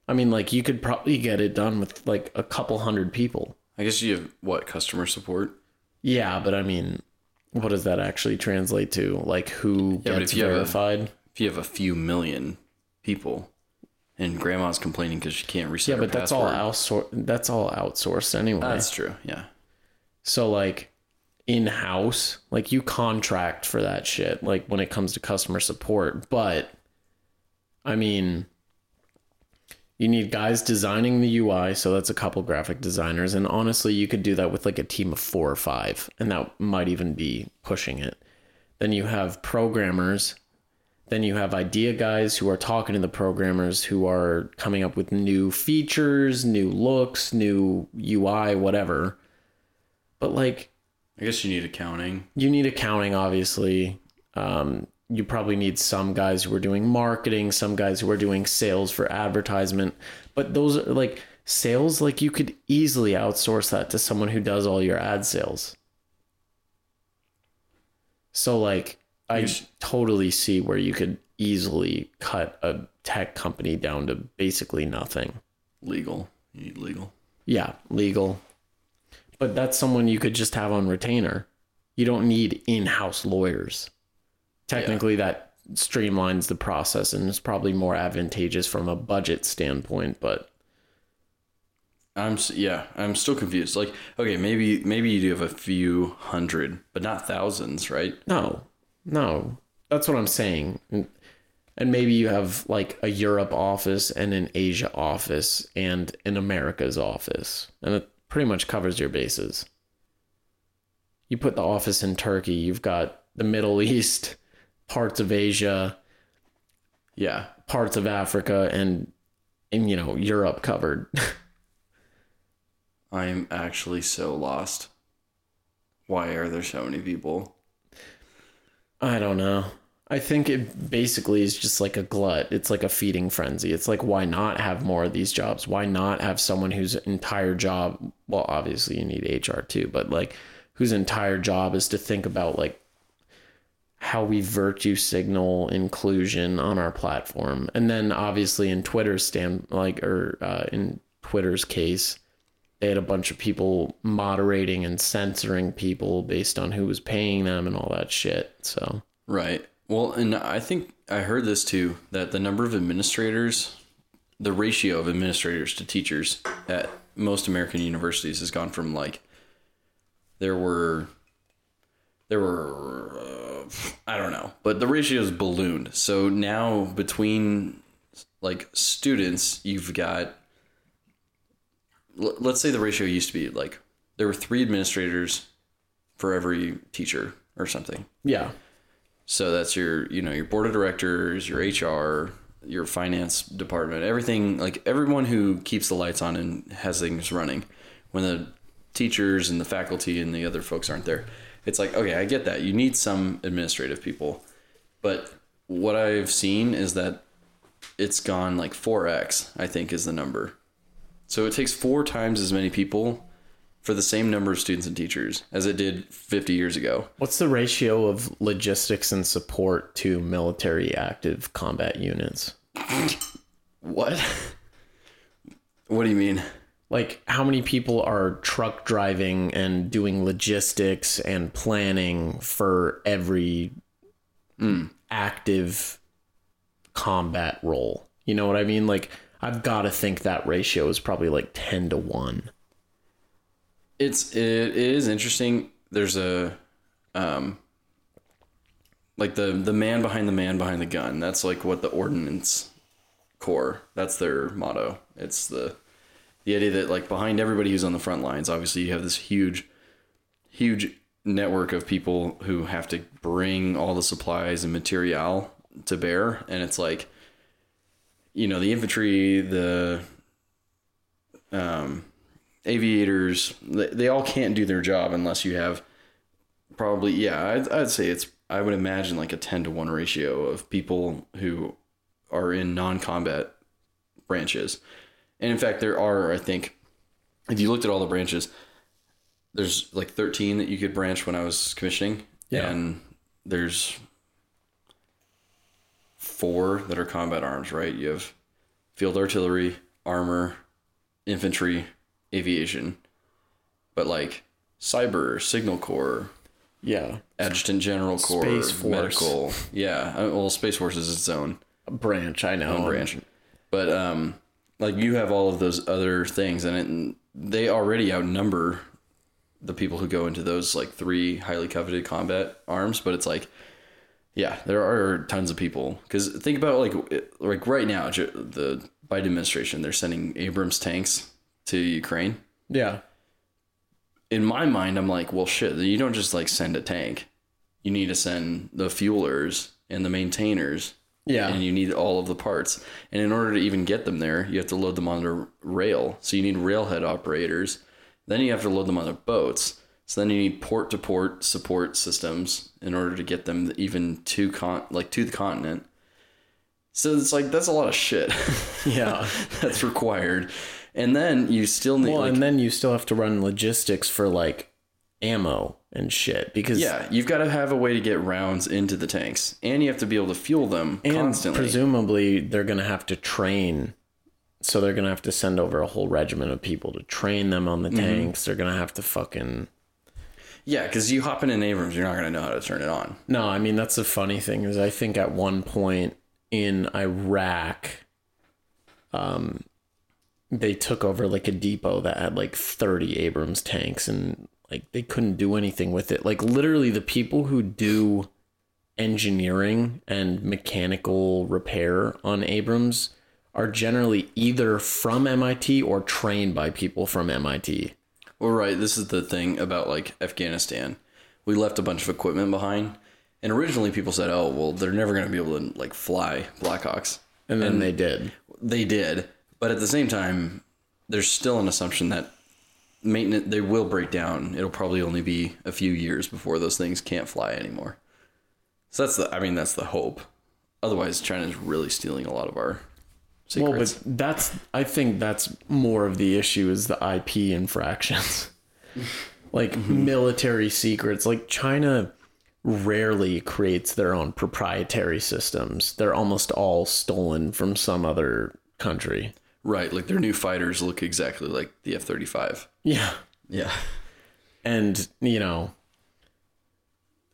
I mean like you could probably get it done with like a couple hundred people. I guess you have what customer support? Yeah, but I mean what does that actually translate to? Like who Yeah, gets if have a- verified? If you have a few million people and grandma's complaining because she can't reset Yeah, but that's all outsourced. That's all outsourced anyway. That's true. Yeah. So like in house, like you contract for that shit, like when it comes to customer support. But I mean, you need guys designing the UI, so that's a couple graphic designers. And honestly, you could do that with like a team of four or five, and that might even be pushing it. Then you have programmers. Then you have idea guys who are talking to the programmers who are coming up with new features, new looks, new UI, whatever. But like I guess you need accounting. you need accounting obviously um, you probably need some guys who are doing marketing some guys who are doing sales for advertisement but those are like sales like you could easily outsource that to someone who does all your ad sales so like i Yes. totally see where you could easily cut a tech company down to basically nothing Legal. You need legal. yeah, legal. But that's someone you could just have on retainer. You don't need in-house lawyers. Technically that streamlines the process and is probably more advantageous from a budget standpoint, but I'm yeah. I'm still confused. Like, okay, maybe maybe you do have a few hundred, but not thousands, right? no. No. That's what I'm saying. And- And maybe you have like a Europe office and an Asia office and an America's office. And it pretty much covers your bases. You put the office in Turkey, you've got the Middle East, parts of Asia, Yeah. parts of Africa and and you know Europe covered. I'm actually so lost. Why are there so many people? I don't know. I think it basically is just like a glut. It's like a feeding frenzy. It's like why not have more of these jobs? Why not have someone whose entire job, well obviously you need HR too, but like whose entire job is to think about like how we virtue signal inclusion on our platform. And then obviously in Twitter's stand like or uh, in Twitter's case, they had a bunch of people moderating and censoring people based on who was paying them and all that shit. So Right. Well, and I think I heard this too that the number of administrators, the ratio of administrators to teachers at most American universities has gone from like there were there were uh, I don't know, but the ratio's ballooned. So now between like students, you've got l- let's say the ratio used to be like there were 3 administrators for every teacher or something. Yeah. So that's your, you know, your board of directors, your HR, your finance department, everything like everyone who keeps the lights on and has things running when the teachers and the faculty and the other folks aren't there. It's like, okay, I get that. You need some administrative people. But what I've seen is that it's gone like 4x, I think is the number. So it takes four times as many people for the same number of students and teachers as it did 50 years ago. What's the ratio of logistics and support to military active combat units? What? what do you mean? Like, how many people are truck driving and doing logistics and planning for every active combat role? You know what I mean? Like, I've got to think that ratio is probably like 10 to 1. It's it is interesting. There's a um like the the man behind the man behind the gun. That's like what the ordnance corps. That's their motto. It's the the idea that like behind everybody who's on the front lines, obviously you have this huge huge network of people who have to bring all the supplies and material to bear. And it's like you know, the infantry, the um aviators they, they all can't do their job unless you have probably yeah I'd, I'd say it's i would imagine like a 10 to 1 ratio of people who are in non-combat branches and in fact there are i think if you looked at all the branches there's like 13 that you could branch when i was commissioning Yeah. and there's four that are combat arms right you have field artillery armor infantry aviation, but like cyber, signal corps, Yeah. adjutant general corps, Space Force. medical. Yeah, uh, well, space force is its own branch, I know. own branch, but um, like you have all of those other things, and it, they already outnumber the people who go into those like three highly coveted combat arms. But it's like, yeah, there are tons of people because think about like like right now, the Biden administration they're sending Abrams tanks to Ukraine. Yeah. in my mind, I'm like, well, shit, you don't just like send a tank. You need to send the fuelers and the maintainers. Yeah. And you need all of the parts. And in order to even get them there, you have to load them onto rail. So you need railhead operators. Then you have to load them onto boats. So then you need port to port support systems in order to get them even to con like to the continent. So it's like that's a lot of shit Yeah. that's required. And then you still need Well, like and then you still have to run logistics for like ammo and shit because Yeah, you've got to have a way to get rounds into the tanks, and you have to be able to fuel them and constantly. presumably they're gonna have to train. So they're gonna have to send over a whole regiment of people to train them on the Mm-hmm. tanks. They're gonna have to fucking yeah, because you hop in an Abrams, you're not going to know how to turn it on. no. I mean that's the funny thing is I think at one point in Iraq, um, they took over like a depot that had like thirty Abrams tanks and like they couldn't do anything with it. Like literally the people who do engineering and mechanical repair on Abrams are generally either from MIT or trained by people from MIT. Well, right, this is the thing about like Afghanistan. We left a bunch of equipment behind, and originally people said, "Oh, well, they're never going to be able to like fly Blackhawks," And then they did. they did. But at the same time, there's still an assumption that maintenance they will break down. It'll probably only be a few years before those things can't fly anymore. So that's the I mean that's the hope. Otherwise, China's really stealing a lot of our secrets. Well, but that's I think that's more of the issue is the IP infractions. like mm-hmm. military secrets. Like China rarely creates their own proprietary systems. They're almost all stolen from some other country. Right, like their new fighters look exactly like the F-35. Yeah. Yeah. And, you know,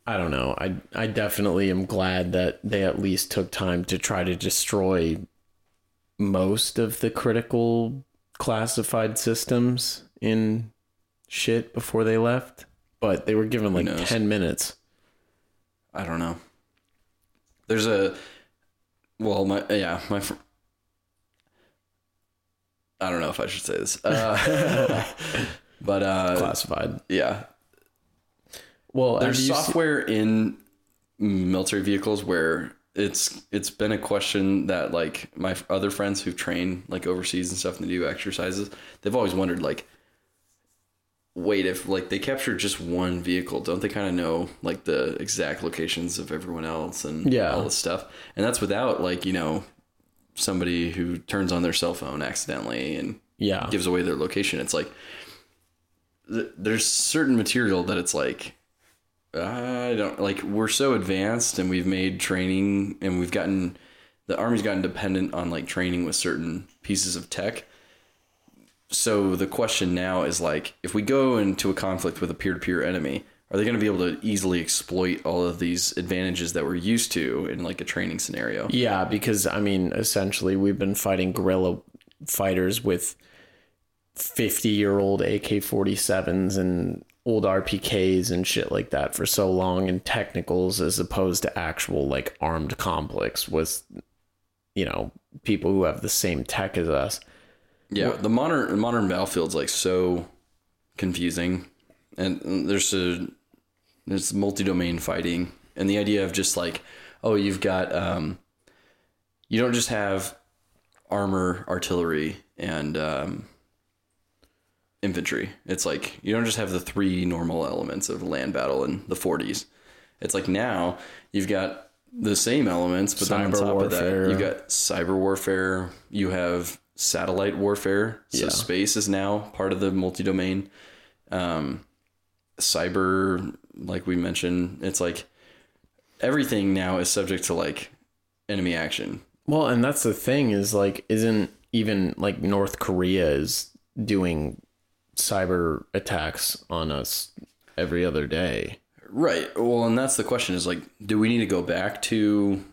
I don't know. I I definitely am glad that they at least took time to try to destroy most of the critical classified systems in shit before they left. But they were given like 10 minutes. I don't know. There's a well, my yeah, my I don't know if I should say this. Uh, but uh Classified. yeah, Well, there's software in military vehicles where it's it's been a question that like my other friends who train like overseas and stuff and they do exercises they've always wondered like wait if like they capture just one vehicle don't they kind of know like the exact locations of everyone else and Yeah. all this stuff and that's without like you know somebody who turns on their cell phone accidentally and yeah. gives away their location. It's like th- there's certain material that it's like I don't like. We're so advanced, and we've made training, and we've gotten the army's gotten dependent on like training with certain pieces of tech. So the question now is like, if we go into a conflict with a peer-to-peer enemy, are they going to be able to easily exploit all of these advantages that we're used to in like a training scenario? Yeah, because I mean, essentially, we've been fighting guerrilla fighters with 50 year old AK 47s and old RPKs and shit like that for so long and technicals as opposed to actual like armed complex with, you know, people who have the same tech as us. Yeah, the modern modern battlefield's like so confusing, and there's a there's multi-domain fighting, and the idea of just like, oh, you've got um, you don't just have armor, artillery, and um, infantry. It's like you don't just have the three normal elements of land battle in the 40s. It's like now you've got the same elements, but then on top warfare. of that, you've got cyber warfare. You have satellite warfare. So Yeah. space is now part of the multi-domain. Um, cyber, like we mentioned, it's like everything now is subject to like enemy action. Well, and that's the thing is like, isn't even like North Korea is doing cyber attacks on us every other day. Right. Well, and that's the question is like, do we need to go back to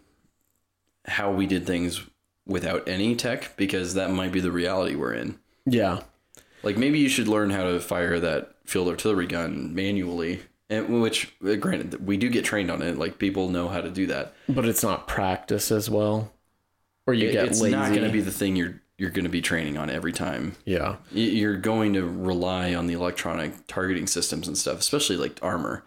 how we did things without any tech? Because that might be the reality we're in. Yeah. Like maybe you should learn how to fire that field artillery gun manually. And which, uh, granted, we do get trained on it. Like people know how to do that. But it's not practice as well. Or you get it's lazy. not going to be the thing you're you're going to be training on every time. Yeah. You're going to rely on the electronic targeting systems and stuff, especially like armor,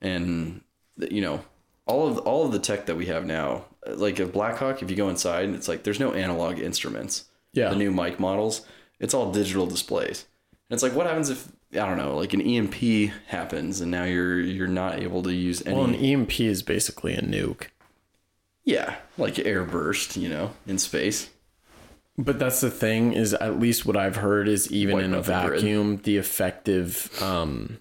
and you know all of all of the tech that we have now. Like a Blackhawk, if you go inside, and it's like there's no analog instruments. Yeah. The new mic models, it's all digital displays. And it's like, what happens if I don't know, like an EMP happens, and now you're you're not able to use any. Well, an EMP is basically a nuke. yeah, like air burst, you know, in space. But that's the thing is at least what I've heard is even Wipe in a out the vacuum, the effective um,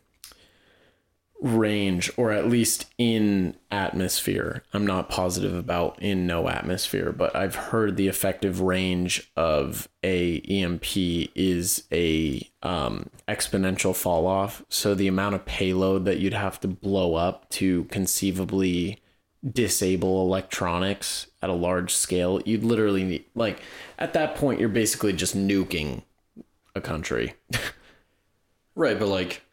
range, or at least in atmosphere. I'm not positive about in no atmosphere, but I've heard the effective range of a EMP is a um, exponential fall off. So the amount of payload that you'd have to blow up to conceivably disable electronics at a large scale, you'd literally need, like at that point you're basically just nuking a country. Right, but like,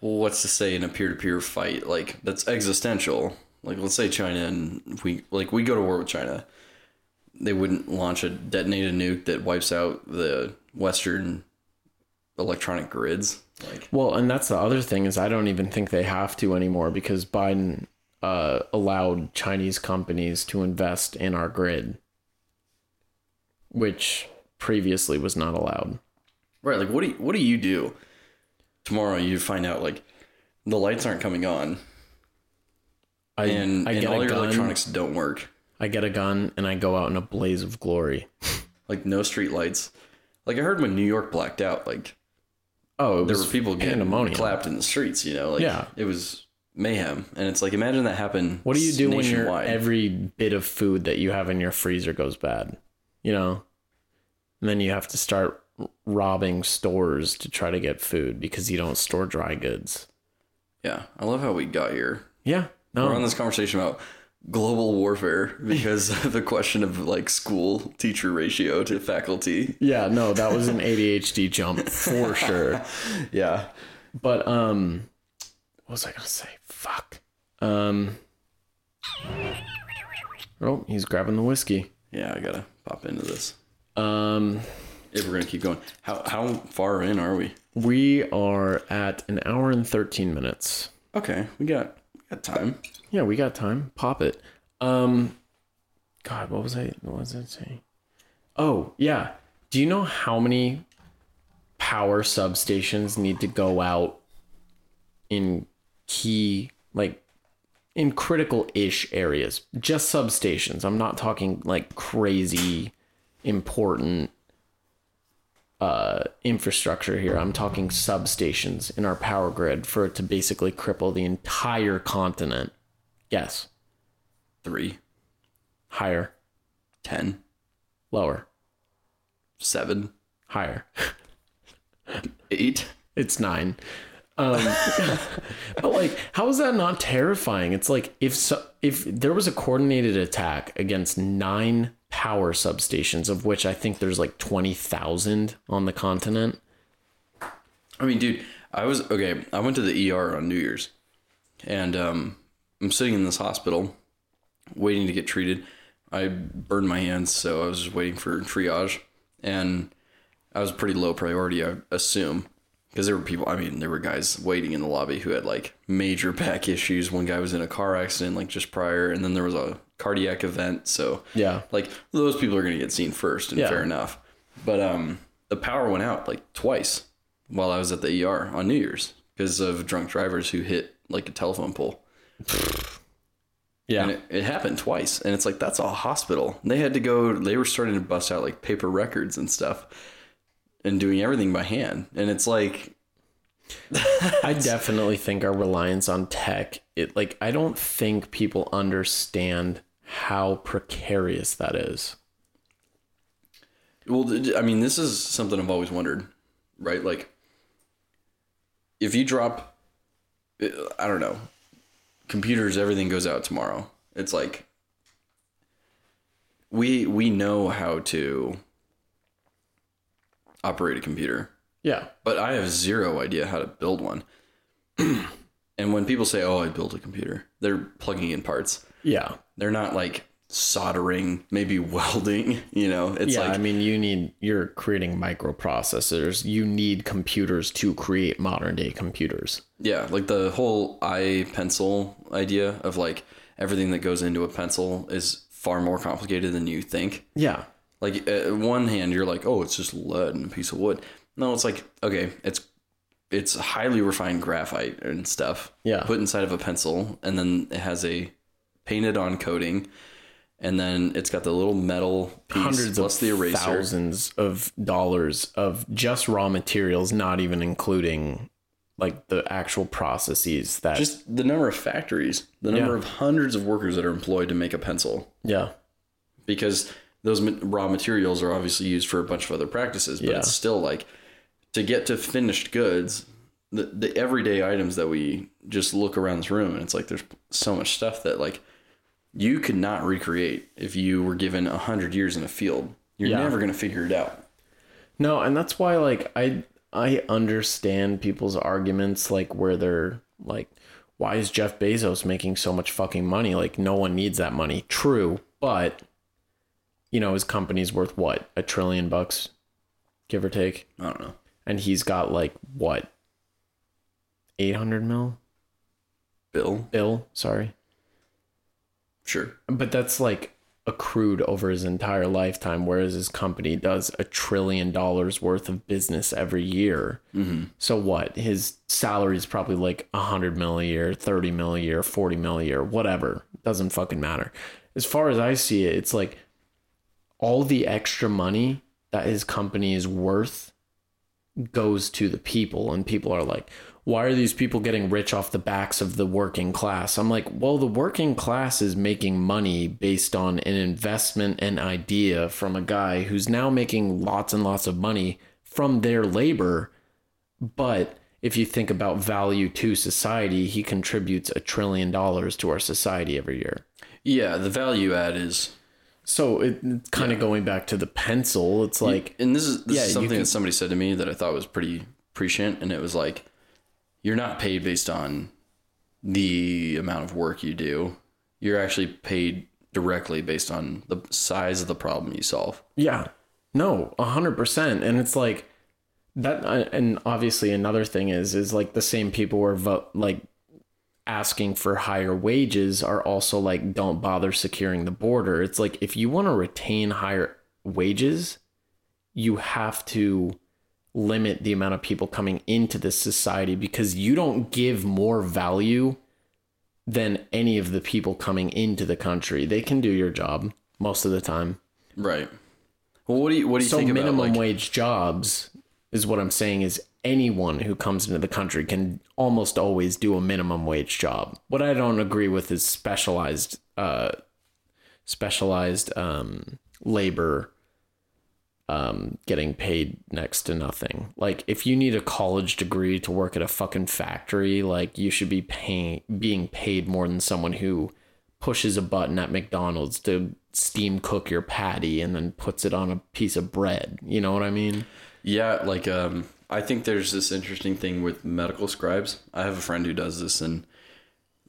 what's to say in a peer-to-peer fight like that's existential? Like, let's say China and we like we go to war with China, they wouldn't launch a detonated nuke that wipes out the Western electronic grids. Like, Well, and that's the other thing is I don't even think they have to anymore because Biden uh, allowed Chinese companies to invest in our grid, which previously was not allowed. right? Like, what do you, what do you do tomorrow? You find out like the lights aren't coming on, I and, I and get all your gun. electronics don't work. I get a gun and I go out in a blaze of glory. Like, no street lights. Like, I heard when New York blacked out, like. Oh, there were people getting pandemonium. clapped in the streets, you know, like Yeah. it was mayhem. And it's like imagine that happened. What do you do when your nationwide. every bit of food that you have in your freezer goes bad? You know, and then you have to start robbing stores to try to get food because you don't store dry goods. Yeah, I love how we got here. Yeah. No. We're on this conversation about global warfare because of the question of like school teacher ratio to faculty. yeah, no, that was an ADHD jump for sure. Yeah. But um what was I gonna say? Fuck. Um Oh, he's grabbing the whiskey. Yeah, I gotta pop into this. Um If we're gonna keep going, how how far in are we? we are at an hour and 13 minutes. Okay, we got we got time. Yeah, we got time. Pop it. Um God, what was I what was I saying? Oh, yeah. Do you know how many power substations need to go out in key like in critical ish areas? Just substations. I'm not talking like crazy important uh infrastructure here. I'm talking substations in our power grid for it to basically cripple the entire continent. Yes. Three, Higher. ten, Lower. seven, Higher. eight. It's nine. Um, but like, how is that not terrifying? It's like if so, if there was a coordinated attack against nine power substations, of which I think there's like twenty thousand on the continent. I mean, dude, I was okay. I went to the ER on New Year's, and um, I'm sitting in this hospital, waiting to get treated. I burned my hands, so I was just waiting for triage, and I was pretty low priority, I assume, because there were people. I mean, there were guys waiting in the lobby who had like major back issues. One guy was in a car accident like just prior, and then there was a cardiac event. So Yeah. like those people are gonna get seen first, and Yeah. fair enough. But um, the power went out like twice while I was at the ER on New Year's because of drunk drivers who hit like a telephone pole. Yeah. And it, it happened twice. And it's like, that's a hospital. They had to go, they were starting to bust out like paper records and stuff and doing everything by hand. And it's like, I definitely think our reliance on tech, it like I don't think people understand how precarious that is. well, I mean, this is something I've always wondered, right? Like, if you drop, I don't know, computers, everything goes out tomorrow. It's like, we we know how to operate a computer Yeah. but I have zero idea how to build one. and when people say, "Oh, I built a computer," they're plugging in parts. Yeah. They're not like soldering, maybe welding. You know, it's yeah, like I mean, you need you're creating microprocessors. You need computers to create modern day computers. yeah, like the whole i pencil idea of like everything that goes into a pencil is far more complicated than you think. Yeah, Like at one hand, you're like, "Oh, it's just lead and a piece of wood." No, it's like okay, it's it's highly refined graphite and stuff. Yeah. Put inside of a pencil, and then it has a painted on coating, and then it's got the little metal piece hundreds plus the eraser. thousands of dollars of just raw materials, not even including like the actual processes that. Just the number of factories, the number Yeah. of hundreds of workers that are employed to make a pencil, yeah, because those raw materials are obviously used for a bunch of other practices, but Yeah. it's still like to get to finished goods, the, the everyday items that we just look around this room and it's like there's so much stuff that like you could not recreate if you were given a hundred years in a field. You're Yeah. never gonna figure it out. No, and that's why like I I understand people's arguments like where they're like why is Jeff Bezos making so much fucking money? Like no one needs that money. True, but you know, his company's worth what? A trillion bucks give or take. I don't know. And he's got like what? 800 mil Bill, bill, sorry. Sure. But that's like accrued over his entire lifetime, whereas his company does a trillion dollars worth of business every year. Mm-hmm. So what? His salary is probably like a hundred mil a year, thirty mil a year, forty mil a year, whatever. Doesn't fucking matter. As far as I see it, it's like all the extra money that his company is worth goes to the people and people are like why are these people getting rich off the backs of the working class i'm like well the working class is making money based on an investment and idea from a guy who's now making lots and lots of money from their labor but if you think about value to society, he contributes a trillion dollars to our society every year. Yeah, the value add is So it, it's kind of going back to the pencil. It's like and this is this Yeah, is something can- that somebody said to me that I thought was pretty prescient, and it was like, you're not paid based on the amount of work you do. You're actually paid directly based on the size of the problem you solve. Yeah. No, a hundred percent. And it's like that. uh, And obviously, another thing is, is like the same people were are vo- like asking for higher wages are also like, don't bother securing the border. It's like if you want to retain higher wages, you have to limit the amount of people coming into this society because you don't give more value than any of the people coming into the country. They can do your job most of the time Right. Well, what do you what do you so think minimum about like wage jobs is what I'm saying is anyone who comes into the country can almost always do a minimum wage job. What I don't agree with is specialized uh specialized um labor um getting paid next to nothing. Like if you need a college degree to work at a fucking factory, like you should be paying being paid more than someone who pushes a button at McDonald's to steam cook your patty and then puts it on a piece of bread. You know what I mean? Yeah, like um, I think there's this interesting thing with medical scribes. I have a friend who does this, and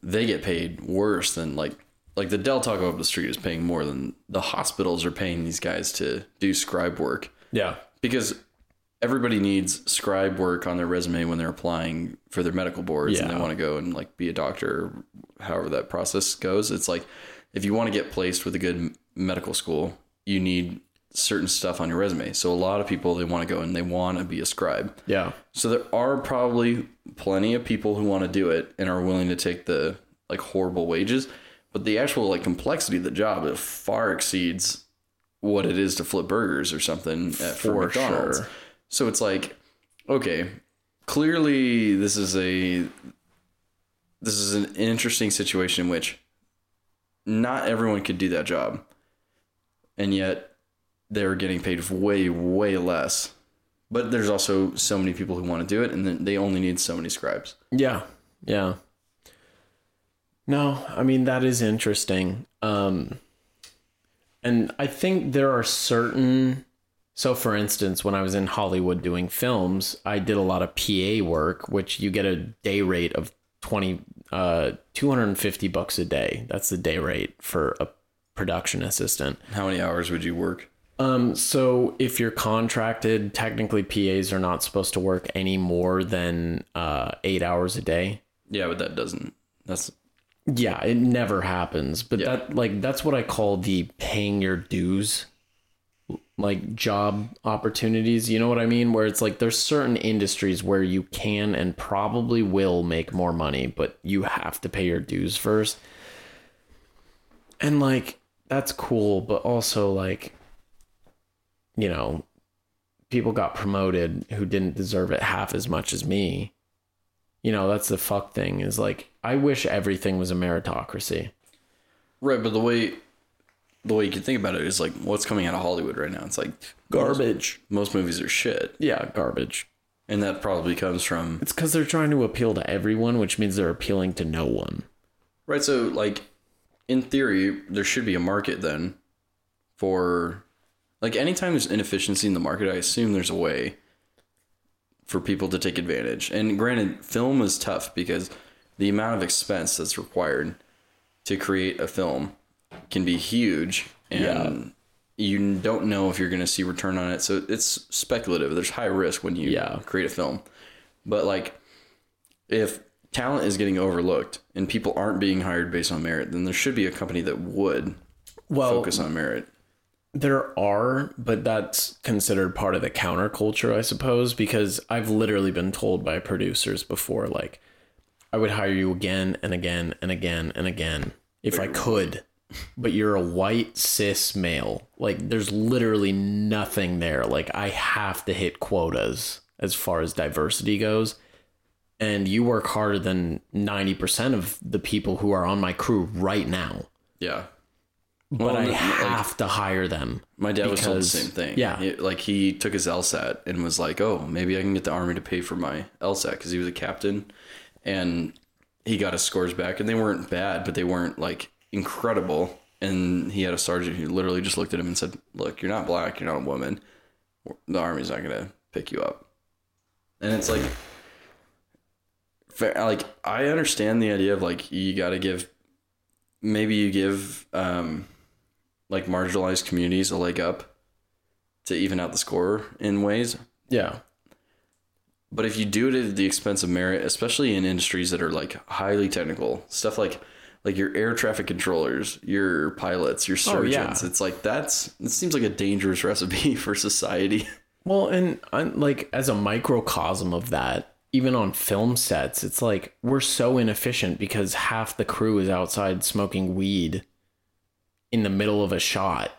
they get paid worse than like like the Del Taco up the street is paying more than the hospitals are paying these guys to do scribe work Yeah. because everybody needs scribe work on their resume when they're applying for their medical boards and they want to go and like be a doctor however that process goes it's like if you want to get placed with a good medical school you need certain stuff on your resume so a lot of people they want to go and they want to be a scribe Yeah. so there are probably plenty of people who want to do it and are willing to take the like horrible wages, but the actual like complexity of the job it far exceeds what it is to flip burgers or something at, for, McDonald's. sure. So it's like, okay, clearly this is a this is an interesting situation in which not everyone could do that job, and yet they're getting paid way way less. But there's also so many people who want to do it, and then they only need so many scribes. Yeah. Yeah. No, I mean that is interesting. Um and I think there are certain so for instance, when I was in Hollywood doing films, I did a lot of PA work, which you get a day rate of 20 uh 250 bucks a day. That's the day rate for a production assistant. How many hours would you work? Um, so if you're contracted, technically PAs are not supposed to work any more than uh, eight hours a day. Yeah, but that doesn't. That's Yeah, it never happens. But Yeah. that like that's what I call the paying your dues like job opportunities, you know what I mean? Where it's like there's certain industries where you can and probably will make more money, but you have to pay your dues first. And like that's cool, but also like you know, people got promoted who didn't deserve it half as much as me. You know, that's the fuck thing is like I wish everything was a meritocracy. right, but the way the way you can think about it is like what's coming out of Hollywood right now. It's like Garbage. Most, most movies are shit, Yeah, garbage. and that probably comes from It's because they're trying to appeal to everyone, which means they're appealing to no one. right. So like in theory, there should be a market then for like anytime there's inefficiency in the market. I assume there's a way for people to take advantage. And granted, film is tough because the amount of expense that's required to create a film can be huge and you don't know if you're going to see return on it. So it's speculative. There's high risk when you Yeah. create a film. But like if talent is getting overlooked and people aren't being hired based on merit, then there should be a company that would Well, focus on merit. There are, but that's considered part of the counterculture, I suppose, because I've literally been told by producers before, like, I would hire you again and again and again and again if I could. But you're a white cis male. Like, there's literally nothing there. Like, I have to hit quotas as far as diversity goes. And you work harder than 90% of the people who are on my crew right now. Yeah. But Well, I like- have to hire them. My dad was told the same thing. Yeah. He- like he took his LSAT and was like, "Oh, maybe I can get the army to pay for my LSAT because he was a captain, and he got his scores back, and they weren't bad, but they weren't like incredible." And he had a sergeant who literally just looked at him and said, "Look, you're not black, you're not a woman. The army's not gonna pick you up." And it's like, like I understand the idea of like you got to give, maybe you give. um like marginalized communities a leg up to even out the score in ways. Yeah. But if you do it at the expense of merit, especially in industries that are like highly technical, stuff like like your air traffic controllers, your pilots, your Oh, yeah. surgeons, it's like that's it seems like a dangerous recipe for society. Well, and I'm like as a microcosm of that, even on film sets, it's like we're so inefficient because half the crew is outside smoking weed in the middle of a shot.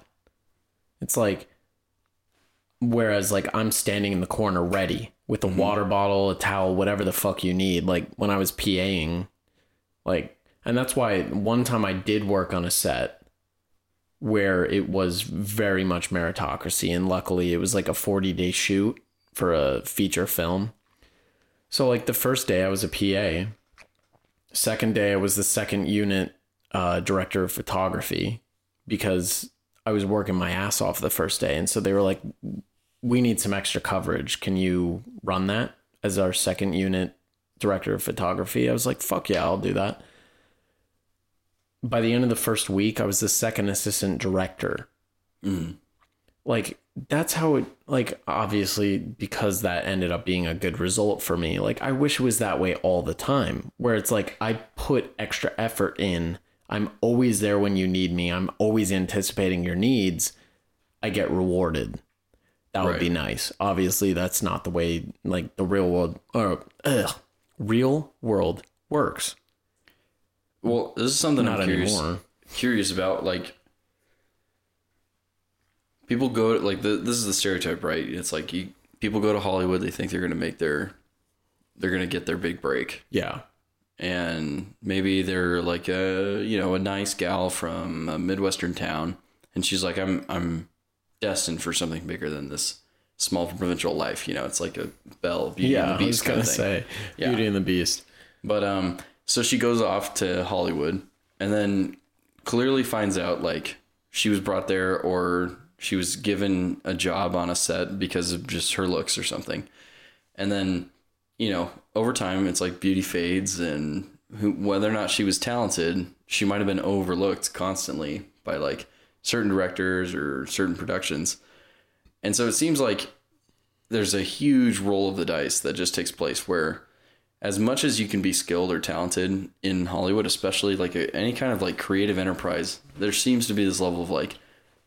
It's like whereas like I'm standing in the corner ready with a water bottle, a towel, whatever the fuck you need. Like when I was PAing, like and that's why one time I did work on a set where it was very much meritocracy and luckily it was like a 40 day shoot for a feature film so like the first day i was a pa second day i was the second unit uh, director of photography because i was working my ass off the first day and so they were like we need some extra coverage can you run that as our second unit director of photography i was like fuck yeah i'll do that by the end of the first week, I was the second assistant director. Mm. Like that's how it like obviously because that ended up being a good result for me. Like I wish it was that way all the time where it's like I put extra effort in. I'm always there when you need me. I'm always anticipating your needs. I get rewarded. That would be nice. Obviously, that's not the way like the real world or ugh, real world works. Well, this is something Not I'm curious anymore. curious about. Like, people go to, like the, this is the stereotype, right? It's like you people go to Hollywood, they think they're gonna make their they're gonna get their big break, Yeah. And maybe they're like a you know a nice gal from a midwestern town, and she's like, I'm I'm destined for something bigger than this small provincial life. You know, it's like a Belle Beauty Yeah, and the beast I was gonna of thing. say Yeah. Beauty and the Beast. But um, so she goes off to Hollywood, and then clearly finds out like she was brought there or she was given a job on a set because of just her looks or something. And then, you know, over time, it's like beauty fades, and who, whether or not she was talented, she might have been overlooked constantly by like certain directors or certain productions. And so it seems like there's a huge roll of the dice that just takes place where as much as you can be skilled or talented in Hollywood, especially like a, any kind of like creative enterprise, there seems to be this level of like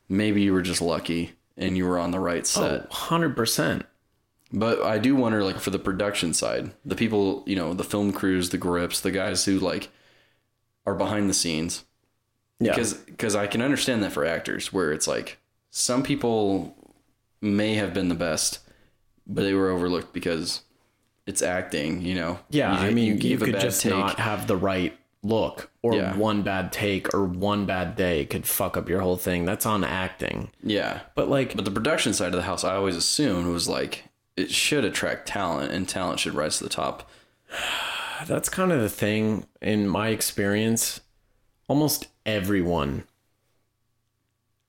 maybe you were just lucky and you were on the right set. Oh, 100%. But I do wonder, like, for the production side, the people, you know, the film crews, the grips, the guys who like are behind the scenes, Yeah. because because I can understand that for actors, where it's like some people may have been the best, but they were overlooked because it's acting, you know. yeah, You- I mean, you, a could just take. not have the right look or Yeah. one bad take or one bad day could fuck up your whole thing. That's on acting. yeah, But like, But the production side of the house, I always assumed was like it should attract talent, and talent should rise to the top. that's kind of the thing in my experience. Almost everyone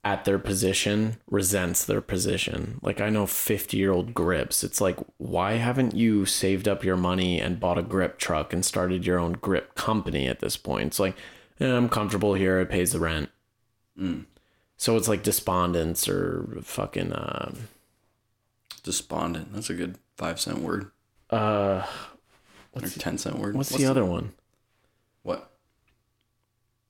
at their position resents their position. Like I know 50 year old grips. It's like, why haven't you saved up your money and bought a grip truck and started your own grip company at this point? It's like, eh, I'm comfortable here. It pays the rent. So it's like despondence or fucking, uh, Despondent. That's a good five cent word uh, or ten cent word. what's, the other one? What?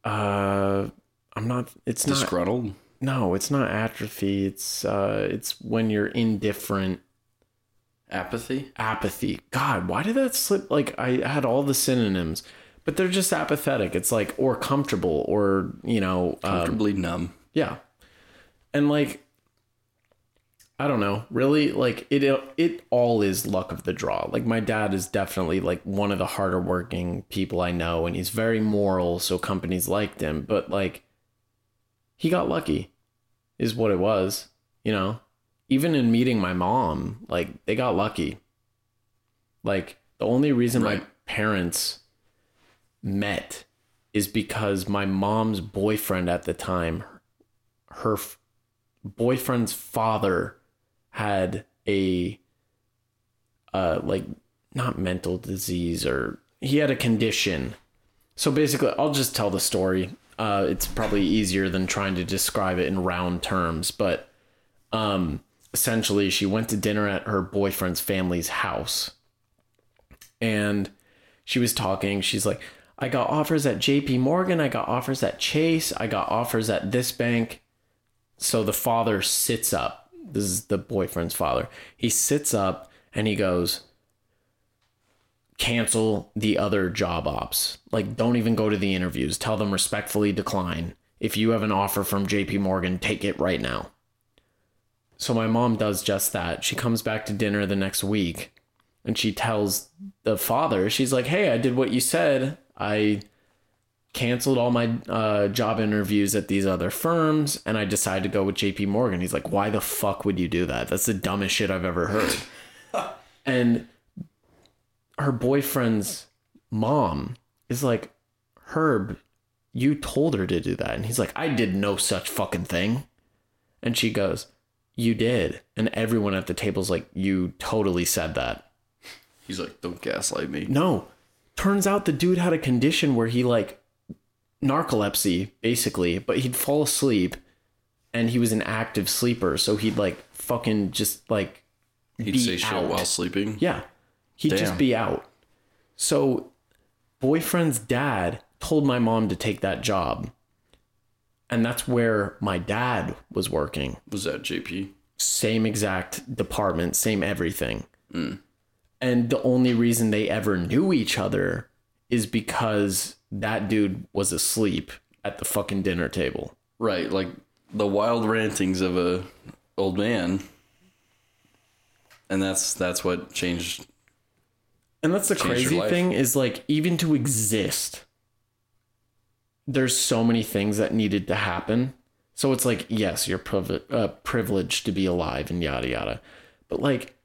Uh, I'm not, it's not, Disgruntled. no, it's not atrophy. It's, uh, it's when you're indifferent Apathy. apathy. God, why did that slip? Like I had all the synonyms, but they're just apathetic. It's like or comfortable or you know, um, Comfortably numb. yeah, and like I don't know, really like it. It all is luck of the draw. Like my dad is definitely like one of the harder working people I know, and he's very moral, so companies liked him. But like he got lucky, is what it was. You know, even in meeting my mom, like they got lucky. Like the only reason my parents met is because my mom's boyfriend at the time, her boyfriend's father had a uh like not mental disease or he had a condition. So basically, I'll just tell the story. Uh, it's probably easier than trying to describe it in round terms, but um, essentially, she went to dinner at her boyfriend's family's house, and she was talking. She's like, "I got offers at J.P. Morgan. I got offers at Chase. I got offers at this bank." So the father sits up. This is the boyfriend's father. He sits up and he goes, cancel the other job ops. Like, don't even go to the interviews. Tell them respectfully decline. If you have an offer from JP Morgan, take it right now. So my mom does just that. She comes back to dinner the next week and she tells the father, she's like, Hey, I did what you said. I canceled all my uh, job interviews at these other firms and I decided to go with JP Morgan. He's like, Why the fuck would you do that? That's the dumbest shit I've ever heard. and her boyfriend's mom is like, Herb, you told her to do that. And he's like, I did no such fucking thing. And she goes, You did. And everyone at the table's like, You totally said that. He's like, don't gaslight me. No. Turns out the dude had a condition where he like narcolepsy, basically, but he'd fall asleep and he was an active sleeper. So he'd like fucking just like He'd be say shit out. while sleeping. Yeah. He'd just be out. So, boyfriend's dad told my mom to take that job. And that's where my dad was working. Was that JP? Same exact department, same everything. Mm. And the only reason they ever knew each other is because that dude was asleep at the fucking dinner table. Right, like the wild rantings of a old man. And that's that's what changed. And that's the crazy thing is like even to exist, there's so many things that needed to happen. So it's like yes, you're privi- uh, privileged to be alive and yada yada, but like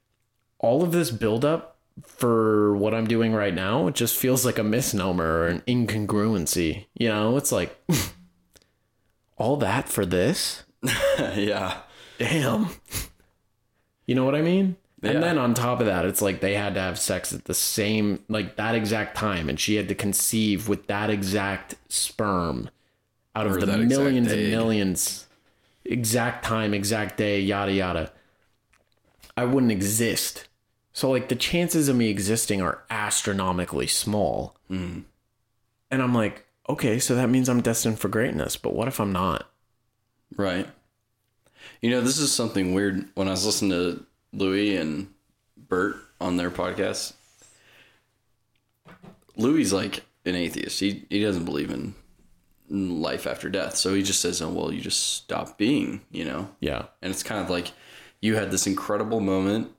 all of this buildup for what I'm doing right now, it just feels like a misnomer or an incongruency. You know, it's like all that for this. yeah. Damn. You know what I mean? Yeah. And then on top of that, it's like they had to have sex at the same, like that exact time, and she had to conceive with that exact sperm out of Or the millions and millions, exact time, exact day, yada yada. I wouldn't exist. So like the chances of me existing are astronomically small. Mm. And I'm like, okay, so that means I'm destined for greatness. But what if I'm not? Right. You know, this is something weird. When I was listening to Louis and Bert on their podcast, Louis like an atheist. He he doesn't believe in life after death. So he just says, "Oh, well, you just stop being," you know. Yeah. And it's kind of like you had this incredible moment.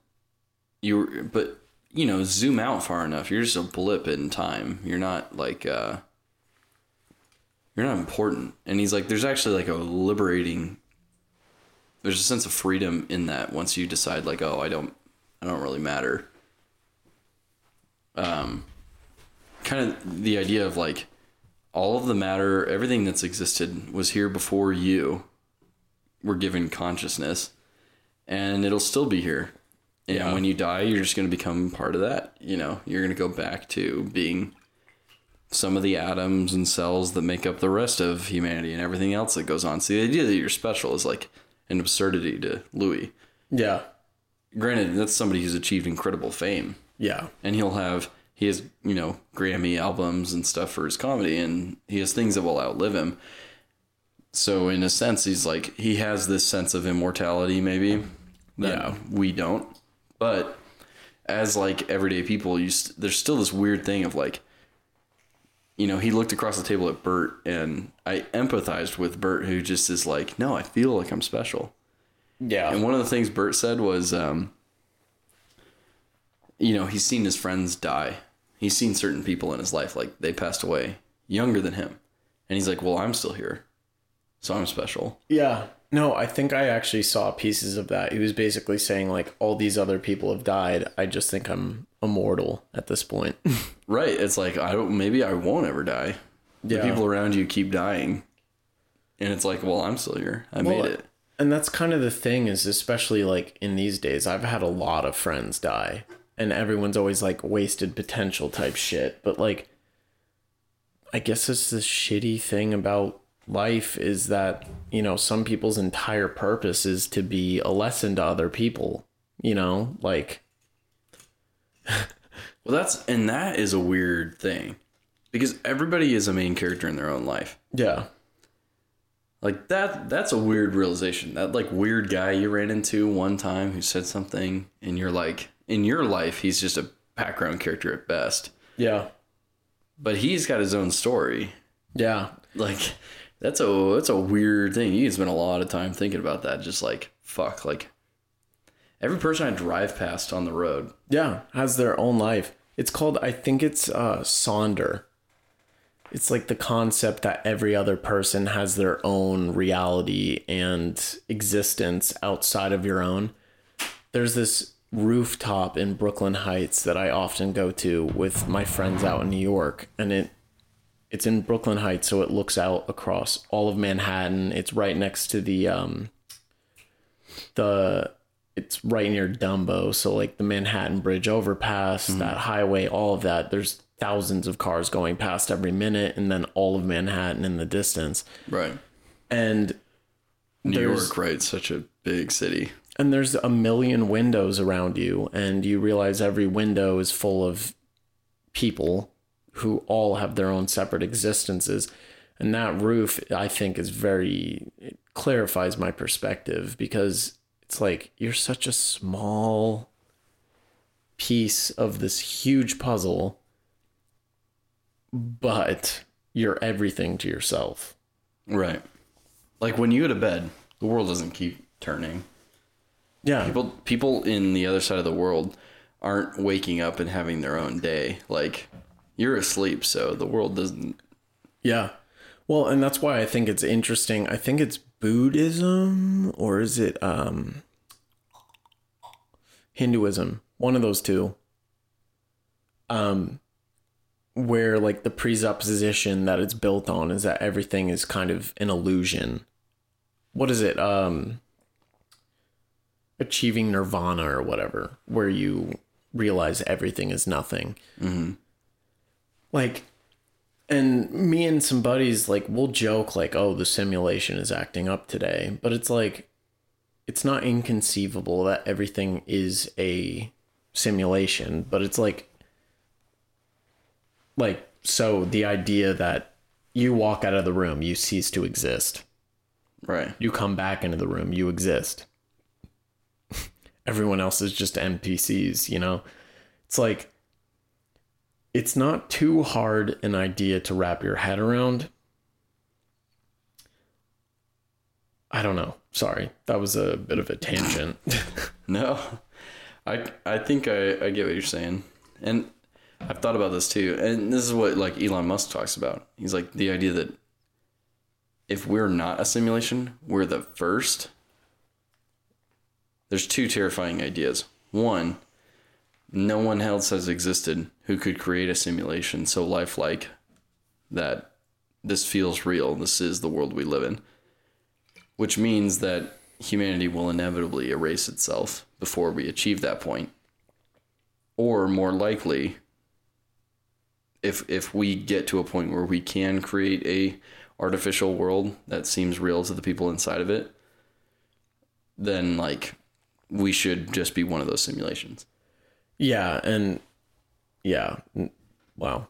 You but you know, zoom out far enough. You're just a blip in time. You're not like uh you're not important. And he's like, there's actually like a liberating there's a sense of freedom in that once you decide like, oh, I don't I don't really matter. Um kind of the idea of like all of the matter, everything that's existed was here before you were given consciousness and it'll still be here. And Yeah. when you die, you're just going to become part of that. You know, you're going to go back to being some of the atoms and cells that make up the rest of humanity and everything else that goes on. So the idea that you're special is like an absurdity to Louis. Yeah. Granted, that's somebody who's achieved incredible fame Yeah. and he'll have he has you know Grammy albums and stuff for his comedy, and he has things that will outlive him. So in a sense, he's like he has this sense of immortality, maybe that Yeah. we don't. But as like everyday people, you st- there's still this weird thing of like, you know, he looked across the table at Bert, and I empathized with Bert, who just is like, no, I feel like I'm special. Yeah. And one of the things Bert said was, um, you know, he's seen his friends die. He's seen certain people in his life, like they passed away younger than him. And he's like, well, I'm still here. so I'm special. Yeah. No, I think I actually saw pieces of that. He was basically saying like all these other people have died. I just think I'm immortal at this point. Right. It's like I don't maybe I won't ever die. Yeah. The people around you keep dying. And it's like, well, I'm still here. I made it. And that's kind of the thing is especially like in these days, I've had a lot of friends die and everyone's always like wasted potential type shit. But like I guess it's the shitty thing about life is that, you know, some people's entire purpose is to be a lesson to other people, you know, like Well, that's and that is a weird thing. Because everybody is a main character in their own life. yeah. Like that that's a weird realization. That like weird guy you ran into one time who said something and you're like in your life he's just a background character at best. Yeah. But he's got his own story. Yeah. Like that's a that's a weird thing. You can spend a lot of time thinking about that. Just like fuck, like every person I drive past on the road. Yeah, has their own life. It's called I think it's uh Sonder. It's like the concept that every other person has their own reality and existence outside of your own. There's this rooftop in Brooklyn Heights that I often go to with my friends out in New York and it it's in Brooklyn Heights so it looks out across all of Manhattan. It's right next to the um the it's right near Dumbo, so like the Manhattan Bridge overpass, that highway, all of that. There's thousands of cars going past every minute, and then all of Manhattan in the distance. Right. And New York, right? Such a big city. and there's a million windows around you, and you realize every window is full of people who all have their own separate existences. And that roof, I think, is very it clarifies my perspective because it's like you're such a small piece of this huge puzzle, but you're everything to yourself. Right. Like when you go to bed, the world doesn't keep turning. Yeah. People people in the other side of the world aren't waking up and having their own day. Like you're asleep, so the world doesn't Yeah. Well, and that's why I think it's interesting. I think it's Buddhism or is it um Hinduism? One of those two. Um where like the presupposition that it's built on is that everything is kind of an illusion. What is it? Um achieving nirvana or whatever, where you realize everything is nothing. Like and me and some buddies like we'll joke like oh the simulation is acting up today. But it's like it's not inconceivable that everything is a simulation but it's like like so the idea that you walk out of the room you cease to exist. Right. you come back into the room you exist. Everyone else is just npcs you know? It's like it's not too hard an idea to wrap your head around i don't know sorry that was a bit of a tangent No. I I think I, I get what you're saying. And I've thought about this too. And this is what like Elon Musk talks about. He's like the idea that if we're not a simulation, we're the first. There's two terrifying ideas. One, no one else has existed who could create a simulation so lifelike that this feels real. This is the world we live in. Which means that humanity will inevitably erase itself before we achieve that point. Or more likely, if if we get to a point where we can create a artificial world that seems real to the people inside of it, then like we should just be one of those simulations. Yeah and yeah wow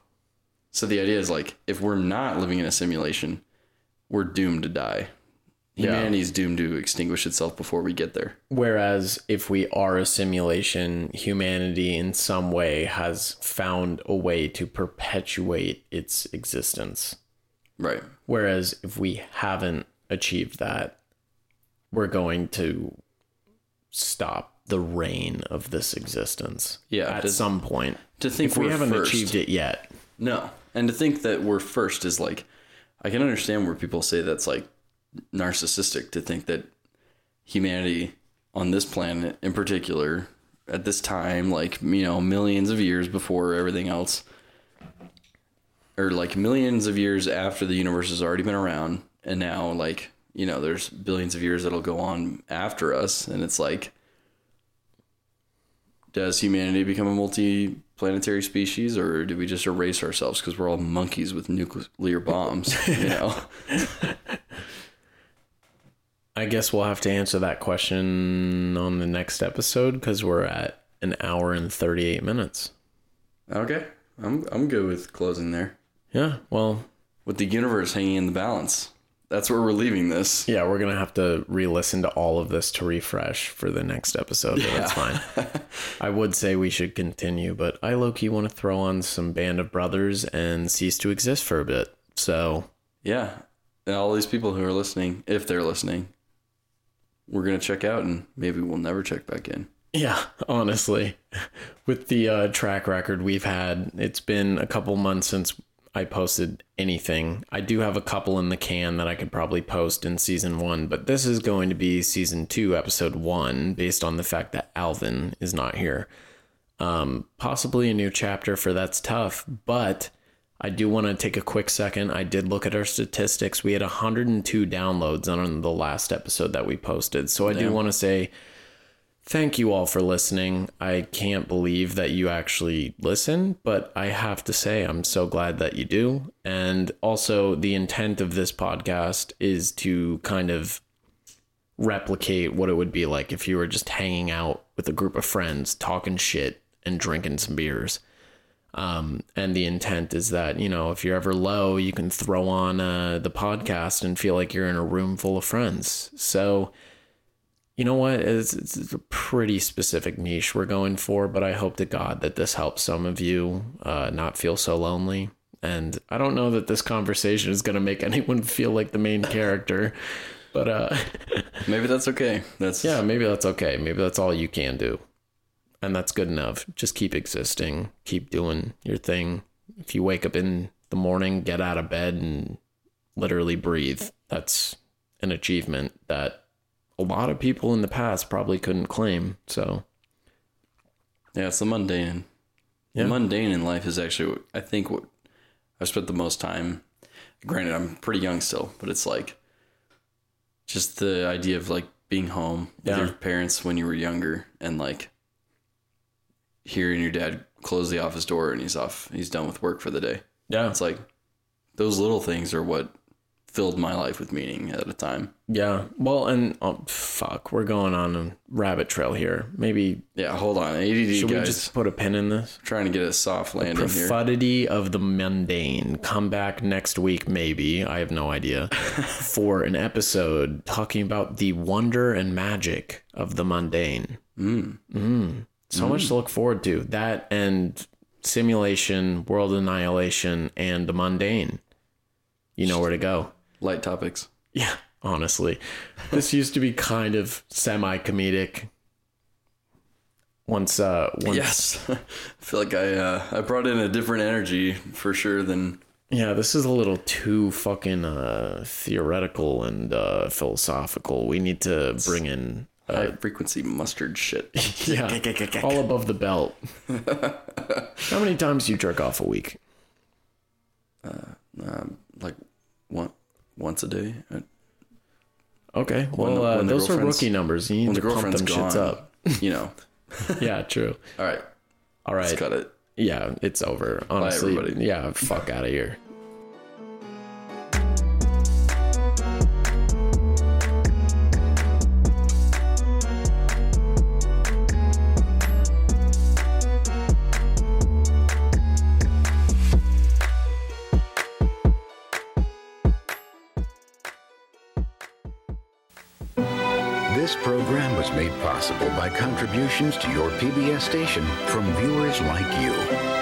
So the idea is like if we're not living in a simulation, we're doomed to die. Yeah. Humanity's doomed to extinguish itself before we get there. Whereas if we are a simulation, humanity in some way has found a way to perpetuate its existence. Right. Whereas if we haven't achieved that, we're going to stop the reign of this existence. Yeah, At does- some point. To think If we haven't first. achieved it yet. No. And to think that we're first is like I can understand where people say that's like narcissistic to think that humanity on this planet in particular at this time like you know millions of years before everything else or like millions of years after the universe has already been around and now like you know there's billions of years that'll go on after us and it's like does humanity become a multi-planetary species or do we just erase ourselves because we're all monkeys with nuclear bombs you know? I guess we'll have to answer that question on the next episode because we're at an hour and 38 minutes. okay. I'm i'm good with closing there. Yeah, well, with the universe hanging in the balance that's where we're leaving this yeah, we're to have to re listen to all of this to refresh for the next episode, but that's fine. I would say we should continue, but I low key want to throw on some Band of Brothers and Cease to Exist for a bit. So, yeah and all these people who are listening if they're listening we're gonna check out and maybe we'll never check back in Yeah, honestly, with the uh, track record we've had, it's been a couple months since I posted anything. I do have a couple in the can that I could probably post in season one, but this is going to be season two, episode one, based on the fact that Alvin is not here. Um, possibly a new chapter for That's Tough, but I do want to take a quick second. I did look at our statistics. We had 102 downloads on the last episode that we posted. So I do want to say thank you all for listening. I can't believe that you actually listen, but I have to say I'm so glad that you do. And also, the intent of this podcast is to kind of replicate what it would be like if you were just hanging out with a group of friends, talking shit and drinking some beers. Um, and the intent is that, you know, if you're ever low, you can throw on uh, the podcast and feel like you're in a room full of friends. So, you know what? It's, it's a pretty specific niche we're going for, but I hope to God that this helps some of you uh, not feel so lonely. And I don't know that this conversation is going to make anyone feel like the main character, but uh, maybe that's okay that's yeah, maybe that's okay. Maybe that's all you can do. And that's good enough. Just keep existing, keep doing your thing. If you wake up in the morning, get out of bed and literally breathe, that's an achievement that a lot of people in the past probably couldn't claim. So, Yeah, it's the mundane. Yeah. The mundane in life is actually, what- I think, what I've spent the most time. Granted, I'm pretty young still, but it's like just the idea of like being home with your parents when you were younger and like hearing your dad close the office door and he's off, he's done with work for the day. yeah. It's like those little things are what filled my life with meaning at a time. Yeah. Well, and oh, fuck, we're going on a rabbit trail here. Maybe Yeah, hold on. ADD should we just put a pin in this? trying to get a soft landing here. Profundity of the mundane. Come back next week, maybe. I have no idea. for an episode talking about the wonder and magic of the mundane. Mm. So much to look forward to. That and simulation, world annihilation, and the mundane. You know where to go. Light topics. Yeah, honestly. This used to be kind of semi comedic. Once uh once Yes, I feel like I uh, I brought in a different energy for sure than Yeah, this is a little too fucking uh, theoretical and uh, philosophical. We need to bring in, high frequency mustard shit. yeah, all above the belt. How many times do you jerk off a week? Uh, um, like one once a day. Uh, Okay, When well, uh, when the those are rookie numbers. You When need to pump them gone, shits up. you know. Yeah, true. All right. All right. let's cut it. yeah, it's over. Honestly, everybody. yeah, fuck out of here. Possible by contributions to your PBS station from viewers like you. You.